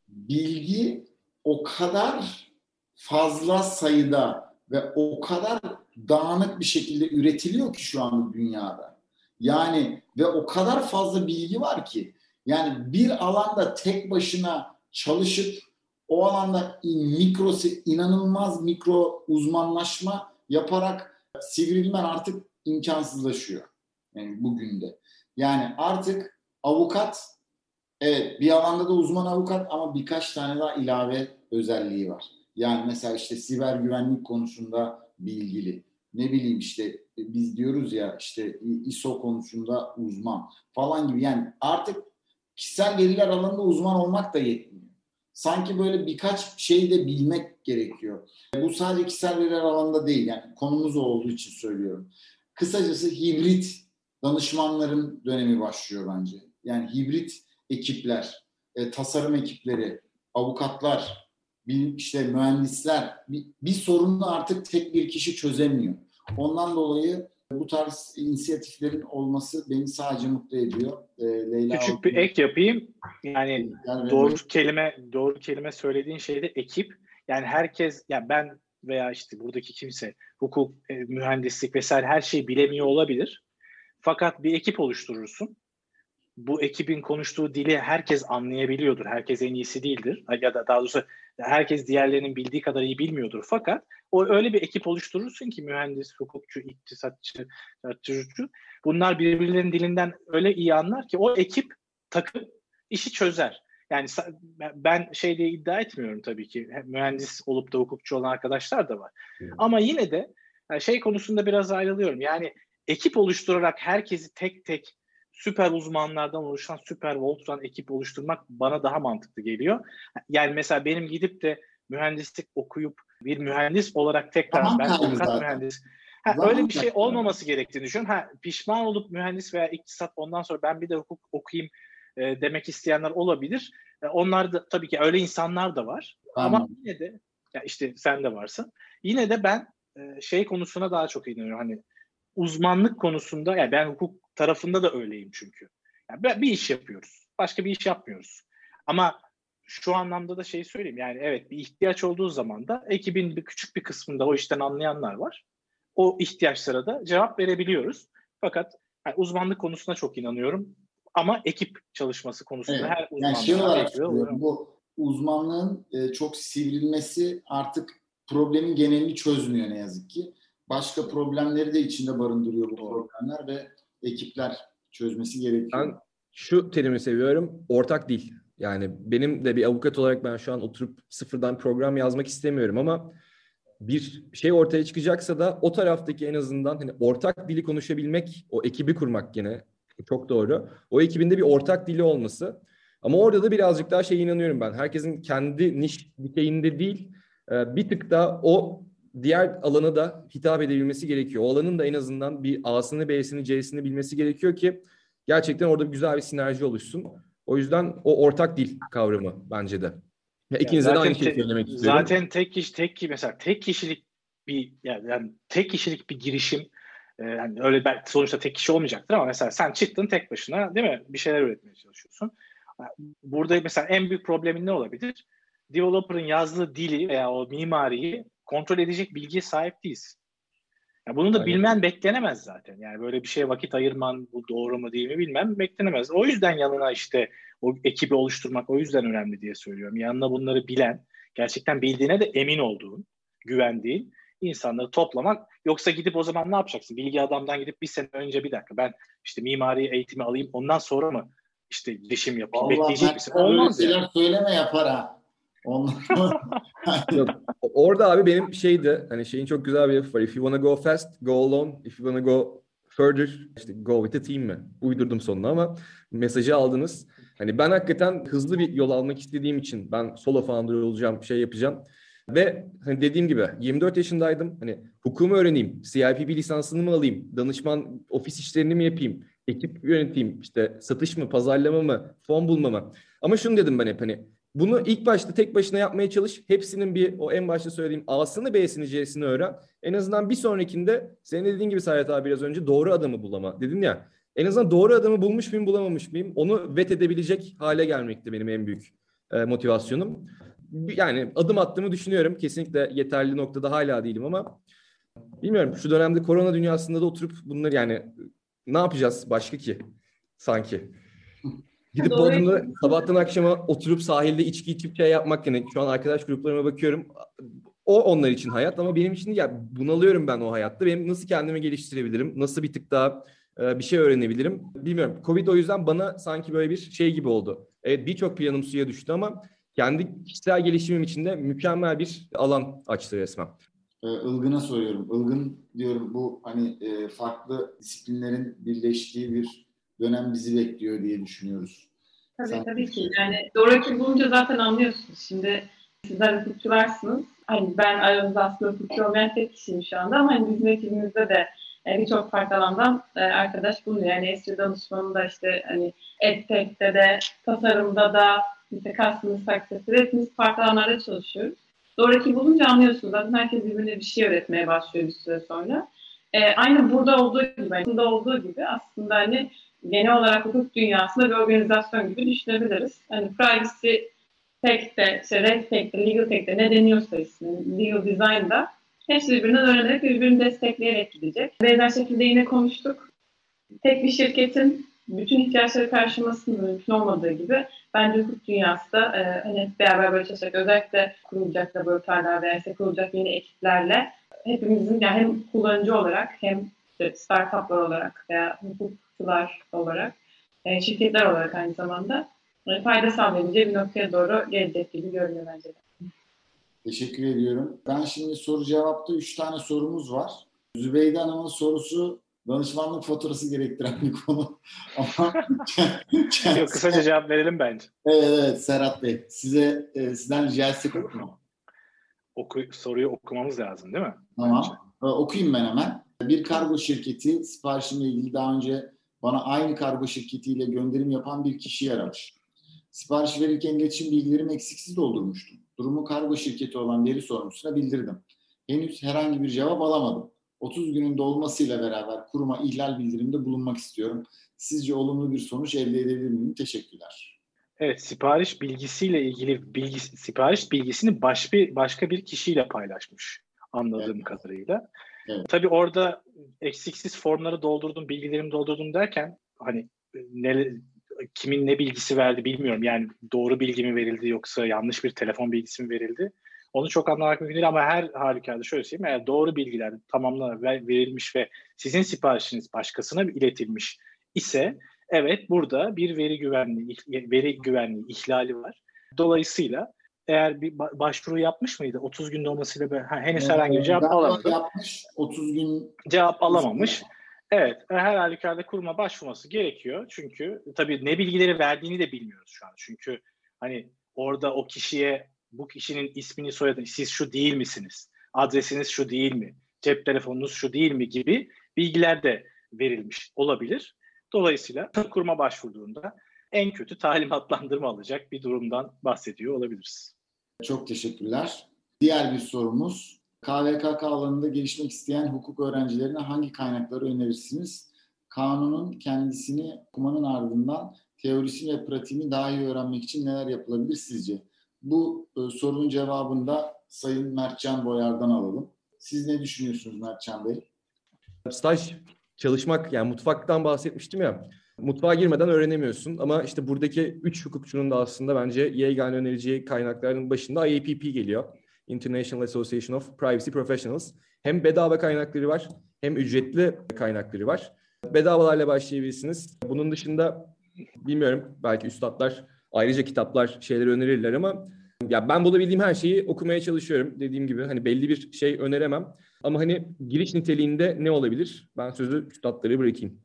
S1: bilgi o kadar fazla sayıda ve o kadar dağınık bir şekilde üretiliyor ki şu anda dünyada yani ve o kadar fazla bilgi var ki yani bir alanda tek başına çalışıp o alanda mikro inanılmaz mikro uzmanlaşma yaparak sivrilmen artık imkansızlaşıyor. Yani bugün de. Yani artık avukat evet bir alanda da uzman avukat ama birkaç tane daha ilave özelliği var. Yani mesela işte siber güvenlik konusunda bilgili ne bileyim işte e, biz diyoruz ya işte ISO konusunda uzman falan gibi yani artık kişisel veriler alanında uzman olmak da yetmiyor. Sanki böyle birkaç şey de bilmek gerekiyor. Bu sadece kişisel veriler alanında değil yani konumuz olduğu için söylüyorum. Kısacası hibrit danışmanların dönemi başlıyor bence. Yani hibrit ekipler, e, tasarım ekipleri, avukatlar, bir işte mühendisler bir, bir sorunu artık tek bir kişi çözemiyor. Ondan dolayı bu tarz inisiyatiflerin olması beni sadece mutlu ediyor.
S4: E, Leyla Küçük Altın, bir ek yapayım. Yani, yani doğru benim... kelime doğru kelime söylediğin şeyde ekip. Yani herkes yani ben veya işte buradaki kimse hukuk, e, mühendislik vesaire her şeyi bilemiyor olabilir. Fakat bir ekip oluşturursun bu ekibin konuştuğu dili herkes anlayabiliyordur. Herkes en iyisi değildir. Ya da daha doğrusu herkes diğerlerinin bildiği kadar iyi bilmiyordur. Fakat o öyle bir ekip oluşturursun ki mühendis, hukukçu, iktisatçı, tartışıcı bunlar birbirlerinin dilinden öyle iyi anlar ki o ekip takım işi çözer. Yani ben şey diye iddia etmiyorum tabii ki. Mühendis olup da hukukçu olan arkadaşlar da var. Hmm. Ama yine de şey konusunda biraz ayrılıyorum. Yani ekip oluşturarak herkesi tek tek süper uzmanlardan oluşan süper Voltran ekip oluşturmak bana daha mantıklı geliyor. Yani mesela benim gidip de mühendislik okuyup bir mühendis olarak tekrar
S1: Zaman
S4: ben avukat mühendis Ha,
S1: Zaman
S4: öyle bir şey olmaması gerektiğini düşünüyorum. Ha, pişman olup mühendis veya iktisat ondan sonra ben bir de hukuk okuyayım e, demek isteyenler olabilir. E, onlar da tabii ki öyle insanlar da var. Ama
S1: Anladım.
S4: yine de ya işte sen de varsın. Yine de ben e, şey konusuna daha çok inanıyorum. Hani uzmanlık konusunda yani ben hukuk tarafında da öyleyim çünkü. Yani bir iş yapıyoruz. Başka bir iş yapmıyoruz. Ama şu anlamda da şey söyleyeyim. Yani evet bir ihtiyaç olduğu zaman da ekibin bir küçük bir kısmında o işten anlayanlar var. O ihtiyaçlara da cevap verebiliyoruz. Fakat yani uzmanlık konusuna çok inanıyorum. Ama ekip çalışması konusunda
S1: Evet.
S4: her uzmanlığa
S1: Yani şey olarak bu uzmanlığın e, çok sivrilmesi artık problemin genelini çözmüyor ne yazık ki. Başka problemleri de içinde barındırıyor bu problemler ve ekipler çözmesi gerekiyor.
S2: Ben şu terimi seviyorum. Ortak dil. Yani benim de bir avukat olarak ben şu an oturup sıfırdan program yazmak istemiyorum ama bir şey ortaya çıkacaksa da o taraftaki en azından hani ortak dili konuşabilmek, o ekibi kurmak yine çok doğru. O ekibin de bir ortak dili olması. Ama orada da birazcık daha şey inanıyorum ben. Herkesin kendi niş dikeyinde değil, e, bir tık da o diğer alana da hitap edebilmesi gerekiyor. O alanın da en azından bir A'sını, B'sini, C'sini bilmesi gerekiyor ki gerçekten orada güzel bir sinerji oluşsun. O yüzden o ortak dil kavramı bence de. Ya ikinize de
S4: zaten
S2: aynı şeyi söylemek istiyorum.
S4: Zaten tek kişi tek ki mesela tek kişilik bir yani, yani tek kişilik bir girişim e, yani öyle belki sonuçta tek kişi olmayacaktır ama mesela sen çıktın tek başına değil mi? Bir şeyler üretmeye çalışıyorsun. Burada mesela en büyük problemin ne olabilir? Developer'ın yazdığı dili veya o mimariyi kontrol edecek bilgiye sahip değilsin. Ya bunu da
S2: Aynen.
S4: bilmen beklenemez zaten. Yani böyle bir şeye vakit ayırman bu doğru mu değil mi bilmem beklenemez. O yüzden yanına işte o ekibi oluşturmak o yüzden önemli diye söylüyorum. Yanına bunları bilen, gerçekten bildiğine de emin olduğun, güvendiğin insanları toplamak. Yoksa gidip o zaman ne yapacaksın? Bilgi adamdan gidip bir sene önce bir dakika ben işte mimari eğitimi alayım ondan sonra mı işte girişim yapayım?
S1: Vallahi
S4: Bekleyecek misin?
S1: sana öyle
S4: Olmaz
S1: şeyler
S4: yani.
S1: söyleme yapar ha. Ondan
S2: Yok, orada abi benim şeydi hani şeyin çok güzel bir lafı var. If you wanna go fast, go alone. If you wanna go further, işte go with a team mi? Uydurdum sonuna ama mesajı aldınız. Hani ben hakikaten hızlı bir yol almak istediğim için ben solo founder olacağım, şey yapacağım. Ve hani dediğim gibi 24 yaşındaydım. Hani hukumu öğreneyim, CIPP lisansını mı alayım, danışman ofis işlerini mi yapayım, ekip yöneteyim, işte satış mı, pazarlama mı, fon bulma mı? Ama şunu dedim ben hep hani bunu ilk başta tek başına yapmaya çalış. Hepsinin bir o en başta söylediğim A'sını, B'sini, C'sini öğren. En azından bir sonrakinde senin dediğin gibi Serhat abi biraz önce doğru adamı bulama dedin ya. En azından doğru adamı bulmuş muyum, bulamamış mıyım? Onu vet edebilecek hale gelmekti benim en büyük e, motivasyonum. Yani adım attığımı düşünüyorum. Kesinlikle yeterli noktada hala değilim ama bilmiyorum. Şu dönemde korona dünyasında da oturup bunları yani ne yapacağız başka ki sanki? Gidip
S3: Doğru.
S2: Bodrum'da sabahtan akşama oturup sahilde içki içip çay yapmak yani şu an arkadaş gruplarıma bakıyorum. O onlar için hayat ama benim için ya bunalıyorum ben o hayatta. Benim nasıl kendimi geliştirebilirim? Nasıl bir tık daha e, bir şey öğrenebilirim? Bilmiyorum. Covid o yüzden bana sanki böyle bir şey gibi oldu. Evet birçok planım suya düştü ama kendi kişisel gelişimim için de mükemmel bir alan açtı resmen.
S1: Ee, Ilgın'a soruyorum. Ilgın diyorum bu hani e, farklı disiplinlerin birleştiği bir dönem bizi bekliyor diye düşünüyoruz.
S3: Tabii
S1: Sen-
S3: tabii ki. Yani doğru ekip bulunca zaten anlıyorsunuz. Şimdi sizler hukukçularsınız. Hani ben aranızda aslında hukukçu olmayan tek kişiyim şu anda ama hani bizim ekibimizde de e, birçok farklı alandan e, arkadaş bulunuyor. Yani esri danışmanında işte hani edtech'te de, tasarımda da, işte customer success'te de hepimiz farklı alanlarda çalışıyoruz. Doğru ekip bulunca anlıyorsunuz. Zaten herkes birbirine bir şey öğretmeye başlıyor bir süre sonra. E, aynı burada olduğu gibi, burada olduğu gibi aslında hani genel olarak hukuk dünyasında bir organizasyon gibi düşünebiliriz. Hani privacy tech'te, işte red tech'te, legal tech'te ne deniyorsa ismi, legal design'da hepsi birbirinden öğrenerek birbirini destekleyerek gidecek. Benzer şekilde yine konuştuk. Tek bir şirketin bütün ihtiyaçları karşılamasının mümkün olmadığı gibi bence hukuk dünyası da e, hani beraber böyle çalışarak özellikle kurulacak laboratuvarlar veya işte kurulacak yeni ekiplerle hepimizin yani hem kullanıcı olarak hem işte startuplar olarak veya hukukçular olarak e, şirketler olarak aynı zamanda e, fayda sağlayabileceği bir noktaya doğru gelecek gibi görünüyor bence de.
S1: Teşekkür ediyorum. Ben şimdi soru cevapta üç tane sorumuz var. Zübeyde Hanım'ın sorusu danışmanlık faturası gerektiren bir konu. Ama
S4: Yok, kısaca cevap verelim bence.
S1: Evet, evet Serhat Bey. Size e, sizden rica etsek olur mu?
S4: oku, soruyu okumamız lazım değil mi?
S1: Tamam. Ee, okuyayım ben hemen. Bir kargo şirketi siparişimle ilgili daha önce bana aynı kargo şirketiyle gönderim yapan bir kişi aramış. Sipariş verirken iletişim bilgilerimi eksiksiz doldurmuştum. Durumu kargo şirketi olan veri sorumlusuna bildirdim. Henüz herhangi bir cevap alamadım. 30 günün dolmasıyla beraber kuruma ihlal bildiriminde bulunmak istiyorum. Sizce olumlu bir sonuç elde edebilir miyim? Teşekkürler.
S4: Evet, sipariş bilgisiyle ilgili bilgi, sipariş bilgisini baş bir, başka bir kişiyle paylaşmış anladığım evet. kadarıyla. Evet. Tabii orada eksiksiz formları doldurdum, bilgilerimi doldurdum derken hani ne, kimin ne bilgisi verdi bilmiyorum. Yani doğru bilgi mi verildi yoksa yanlış bir telefon bilgisi mi verildi? Onu çok anlamak mümkün değil ama her halükarda şöyle söyleyeyim. Eğer doğru bilgiler tamamlanarak verilmiş ve sizin siparişiniz başkasına iletilmiş ise evet burada bir veri güvenliği veri güvenliği ihlali var. Dolayısıyla eğer bir başvuru yapmış mıydı? 30 gün olmasıyla be, ha, henüz ee, herhangi bir cevap alamadı.
S1: Yapmış, 30 gün
S4: cevap alamamış. Evet, her halükarda kuruma başvurması gerekiyor. Çünkü tabii ne bilgileri verdiğini de bilmiyoruz şu an. Çünkü hani orada o kişiye bu kişinin ismini soyadını siz şu değil misiniz? Adresiniz şu değil mi? Cep telefonunuz şu değil mi gibi bilgiler de verilmiş olabilir. Dolayısıyla kuruma başvurduğunda en kötü talimatlandırma alacak bir durumdan bahsediyor olabiliriz.
S1: Çok teşekkürler. Diğer bir sorumuz KVKK alanında gelişmek isteyen hukuk öğrencilerine hangi kaynakları önerirsiniz? Kanunun kendisini okumanın ardından teorisini ve pratiğini daha iyi öğrenmek için neler yapılabilir sizce? Bu e, sorunun cevabını da Sayın Mertcan Boyar'dan alalım. Siz ne düşünüyorsunuz Mertcan Bey?
S2: Staj çalışmak yani mutfaktan bahsetmiştim ya. Mutfağa girmeden öğrenemiyorsun ama işte buradaki üç hukukçunun da aslında bence yegane önereceği kaynakların başında IAPP geliyor. International Association of Privacy Professionals. Hem bedava kaynakları var hem ücretli kaynakları var. Bedavalarla başlayabilirsiniz. Bunun dışında bilmiyorum belki üstadlar ayrıca kitaplar şeyleri önerirler ama ya ben bulabildiğim her şeyi okumaya çalışıyorum. Dediğim gibi hani belli bir şey öneremem. Ama hani giriş niteliğinde ne olabilir? Ben sözü üstadları bırakayım.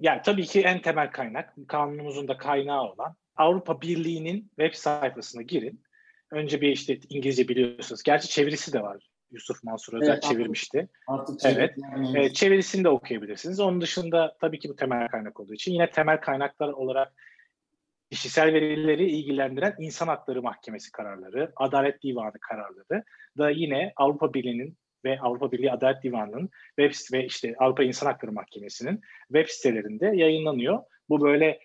S4: Yani tabii ki en temel kaynak, kanunumuzun da kaynağı olan Avrupa Birliği'nin web sayfasına girin. Önce bir işte İngilizce biliyorsunuz. Gerçi çevirisi de var. Yusuf Mansur Özel evet, çevirmişti. Artık, evet. Yani. evet. Çevirisini de okuyabilirsiniz. Onun dışında tabii ki bu temel kaynak olduğu için yine temel kaynaklar olarak kişisel verileri ilgilendiren İnsan Hakları Mahkemesi kararları, Adalet Divanı kararları da yine Avrupa Birliği'nin ve Avrupa Birliği Adalet Divanı'nın web ve işte Avrupa İnsan Hakları Mahkemesi'nin web sitelerinde yayınlanıyor. Bu böyle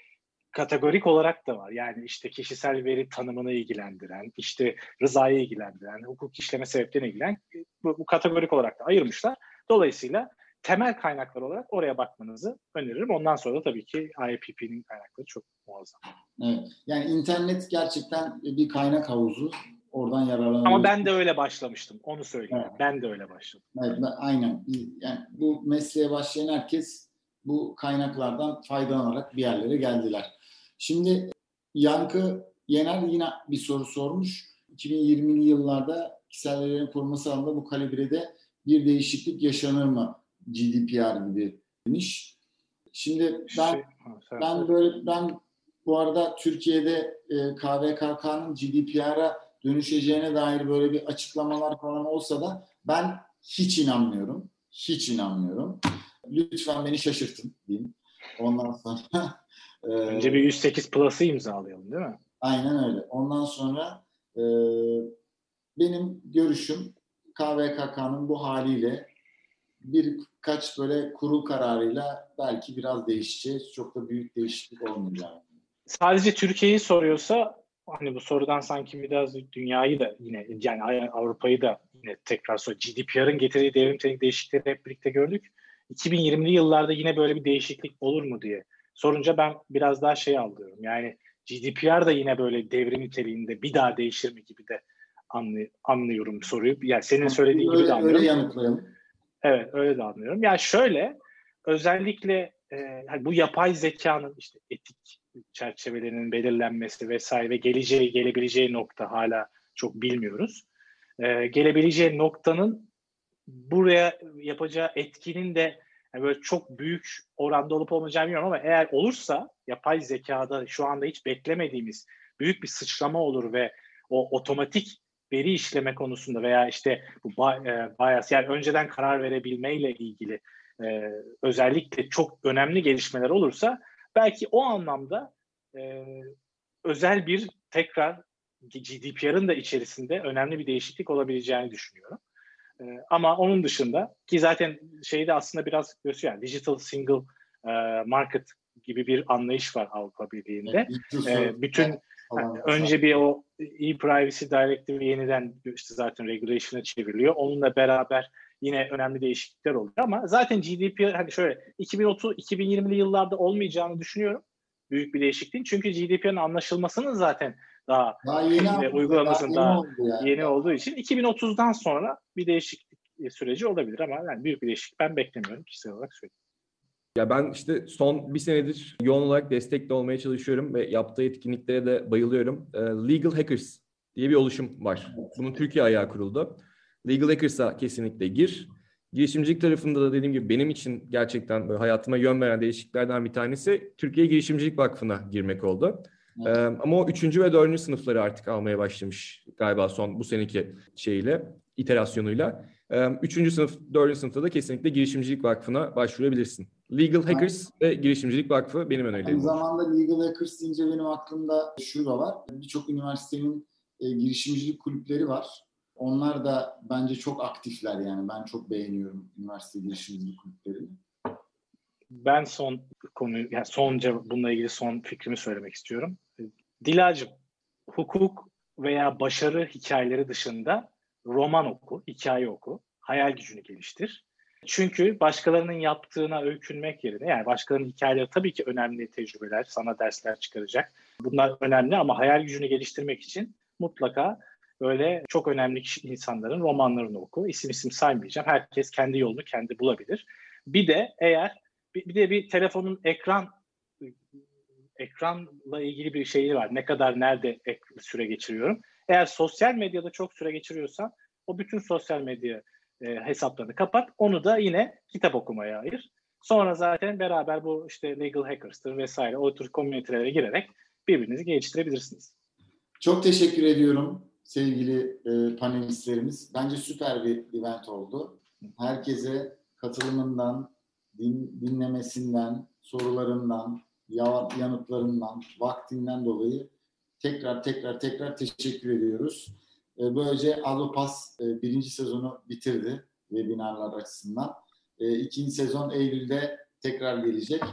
S4: kategorik olarak da var. Yani işte kişisel veri tanımını ilgilendiren, işte rızayı ilgilendiren, hukuk işleme sebeplerini ilgilen bu, bu kategorik olarak da ayırmışlar. Dolayısıyla temel kaynaklar olarak oraya bakmanızı öneririm. Ondan sonra da tabii ki IPP'nin kaynakları çok muazzam.
S1: Evet. Yani internet gerçekten bir kaynak havuzu. Oradan yararlanabiliriz.
S4: Ama ben de öyle başlamıştım. Onu söyleyeyim. Evet. Ben de öyle başladım.
S1: Evet, aynen. Yani bu mesleğe başlayan herkes bu kaynaklardan faydalanarak bir yerlere geldiler. Şimdi Yankı Yener yine bir soru sormuş. 2020'li yıllarda kişisel verilerin korunması alanında bu kalibrede bir değişiklik yaşanır mı? GDPR gibi demiş. Şimdi ben şey, ben böyle ben bu arada Türkiye'de e, KVKK'nın GDPR'a dönüşeceğine dair böyle bir açıklamalar falan olsa da ben hiç inanmıyorum. Hiç inanmıyorum. Lütfen beni şaşırtın diyeyim. Ondan sonra
S4: e, Önce bir 108 Plus'ı imzalayalım değil mi?
S1: Aynen öyle. Ondan sonra e, benim görüşüm KVKK'nın bu haliyle birkaç böyle kurul kararıyla belki biraz değişeceğiz. Çok da büyük değişiklik olmayacak.
S4: Sadece Türkiye'yi soruyorsa hani bu sorudan sanki biraz dünyayı da yine yani Avrupa'yı da yine tekrar sor. GDPR'ın getirdiği devrim değişiklikleri hep birlikte gördük. 2020'li yıllarda yine böyle bir değişiklik olur mu diye sorunca ben biraz daha şey alıyorum. Yani GDPR da yine böyle devrim niteliğinde bir daha değişir mi gibi de anlıyorum soruyu. Yani senin söylediğin öyle, gibi de anlıyorum. Öyle yanıtlayalım. Evet öyle de anlıyorum. Yani şöyle özellikle e, hani bu yapay zekanın işte etik çerçevelerinin belirlenmesi vesaire ve geleceği gelebileceği nokta hala çok bilmiyoruz. E, gelebileceği noktanın buraya yapacağı etkinin de yani böyle çok büyük oranda olup olmayacağını bilmiyorum ama eğer olursa yapay zekada şu anda hiç beklemediğimiz büyük bir sıçrama olur ve o otomatik veri işleme konusunda veya işte bu bias yani önceden karar verebilmeyle ilgili e, özellikle çok önemli gelişmeler olursa belki o anlamda e, özel bir tekrar GDPR'ın da içerisinde önemli bir değişiklik olabileceğini düşünüyorum. E, ama onun dışında ki zaten şeyde aslında biraz gösteriyor yani digital single e, market gibi bir anlayış var Avrupa Birliği'nde. Evet, e, bütün yani önce bir o e-privacy directive yeniden işte zaten regulation'a çevriliyor. Onunla beraber yine önemli değişiklikler oluyor ama zaten GDPR hani şöyle 2030 2020'li yıllarda olmayacağını düşünüyorum. Büyük bir değişikliğin. Çünkü GDPR'ın anlaşılmasının zaten daha, daha yeni ve uygulamasının daha, yeni, daha yani. yeni olduğu için 2030'dan sonra bir değişiklik süreci olabilir ama yani büyük bir değişiklik ben beklemiyorum kişisel olarak söyleyeyim.
S2: Ya ben işte son bir senedir yoğun olarak destekli olmaya çalışıyorum ve yaptığı etkinliklere de bayılıyorum. Legal Hackers diye bir oluşum var. Bunun Türkiye ayağı kuruldu. Legal Hackers'a kesinlikle gir. Girişimcilik tarafında da dediğim gibi benim için gerçekten böyle hayatıma yön veren değişikliklerden bir tanesi Türkiye Girişimcilik Vakfı'na girmek oldu. Evet. Ee, ama o üçüncü ve dördüncü sınıfları artık almaya başlamış galiba son bu seneki şeyiyle, iterasyonuyla. Ee, üçüncü sınıf, dördüncü sınıfta da kesinlikle Girişimcilik Vakfı'na başvurabilirsin. Legal Hackers Aynen. ve Girişimcilik Vakfı benim önerilerim.
S1: Aynı zamanda Legal Hackers deyince benim aklımda şu da var. Birçok üniversitenin e, girişimcilik kulüpleri var. Onlar da bence çok aktifler yani. Ben çok beğeniyorum üniversite girişimcilik kulüplerini.
S4: Ben son konu, yani sonca bununla ilgili son fikrimi söylemek istiyorum. Dilacım, hukuk veya başarı hikayeleri dışında roman oku, hikaye oku, hayal gücünü geliştir. Çünkü başkalarının yaptığına öykünmek yerine yani başkalarının hikayeleri tabii ki önemli tecrübeler, sana dersler çıkaracak. Bunlar önemli ama hayal gücünü geliştirmek için mutlaka böyle çok önemli insanların romanlarını oku. İsim isim saymayacağım. Herkes kendi yolunu kendi bulabilir. Bir de eğer bir de bir telefonun ekran ekranla ilgili bir şeyi var. Ne kadar nerede süre geçiriyorum. Eğer sosyal medyada çok süre geçiriyorsan o bütün sosyal medya e, hesaplarını kapat. Onu da yine kitap okumaya ayır. Sonra zaten beraber bu işte legal hackers'tır vesaire o tür komünitelere girerek birbirinizi geliştirebilirsiniz.
S1: Çok teşekkür ediyorum sevgili e, panelistlerimiz. Bence süper bir event oldu. Herkese katılımından, din, dinlemesinden, sorularından, yanıtlarından, vaktinden dolayı tekrar tekrar tekrar teşekkür ediyoruz. E, böylece Avrupas e, birinci sezonu bitirdi webinarlar açısından. E, ikinci sezon Eylül'de tekrar gelecek.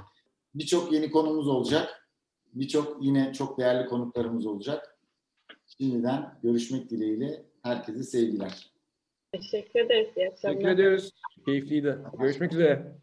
S1: Birçok yeni konumuz olacak. Birçok yine çok değerli konuklarımız olacak. Şimdiden görüşmek dileğiyle herkese sevgiler.
S5: Teşekkür ederiz. İyi
S2: Teşekkür ediyoruz. Keyifliydi. Görüşmek üzere.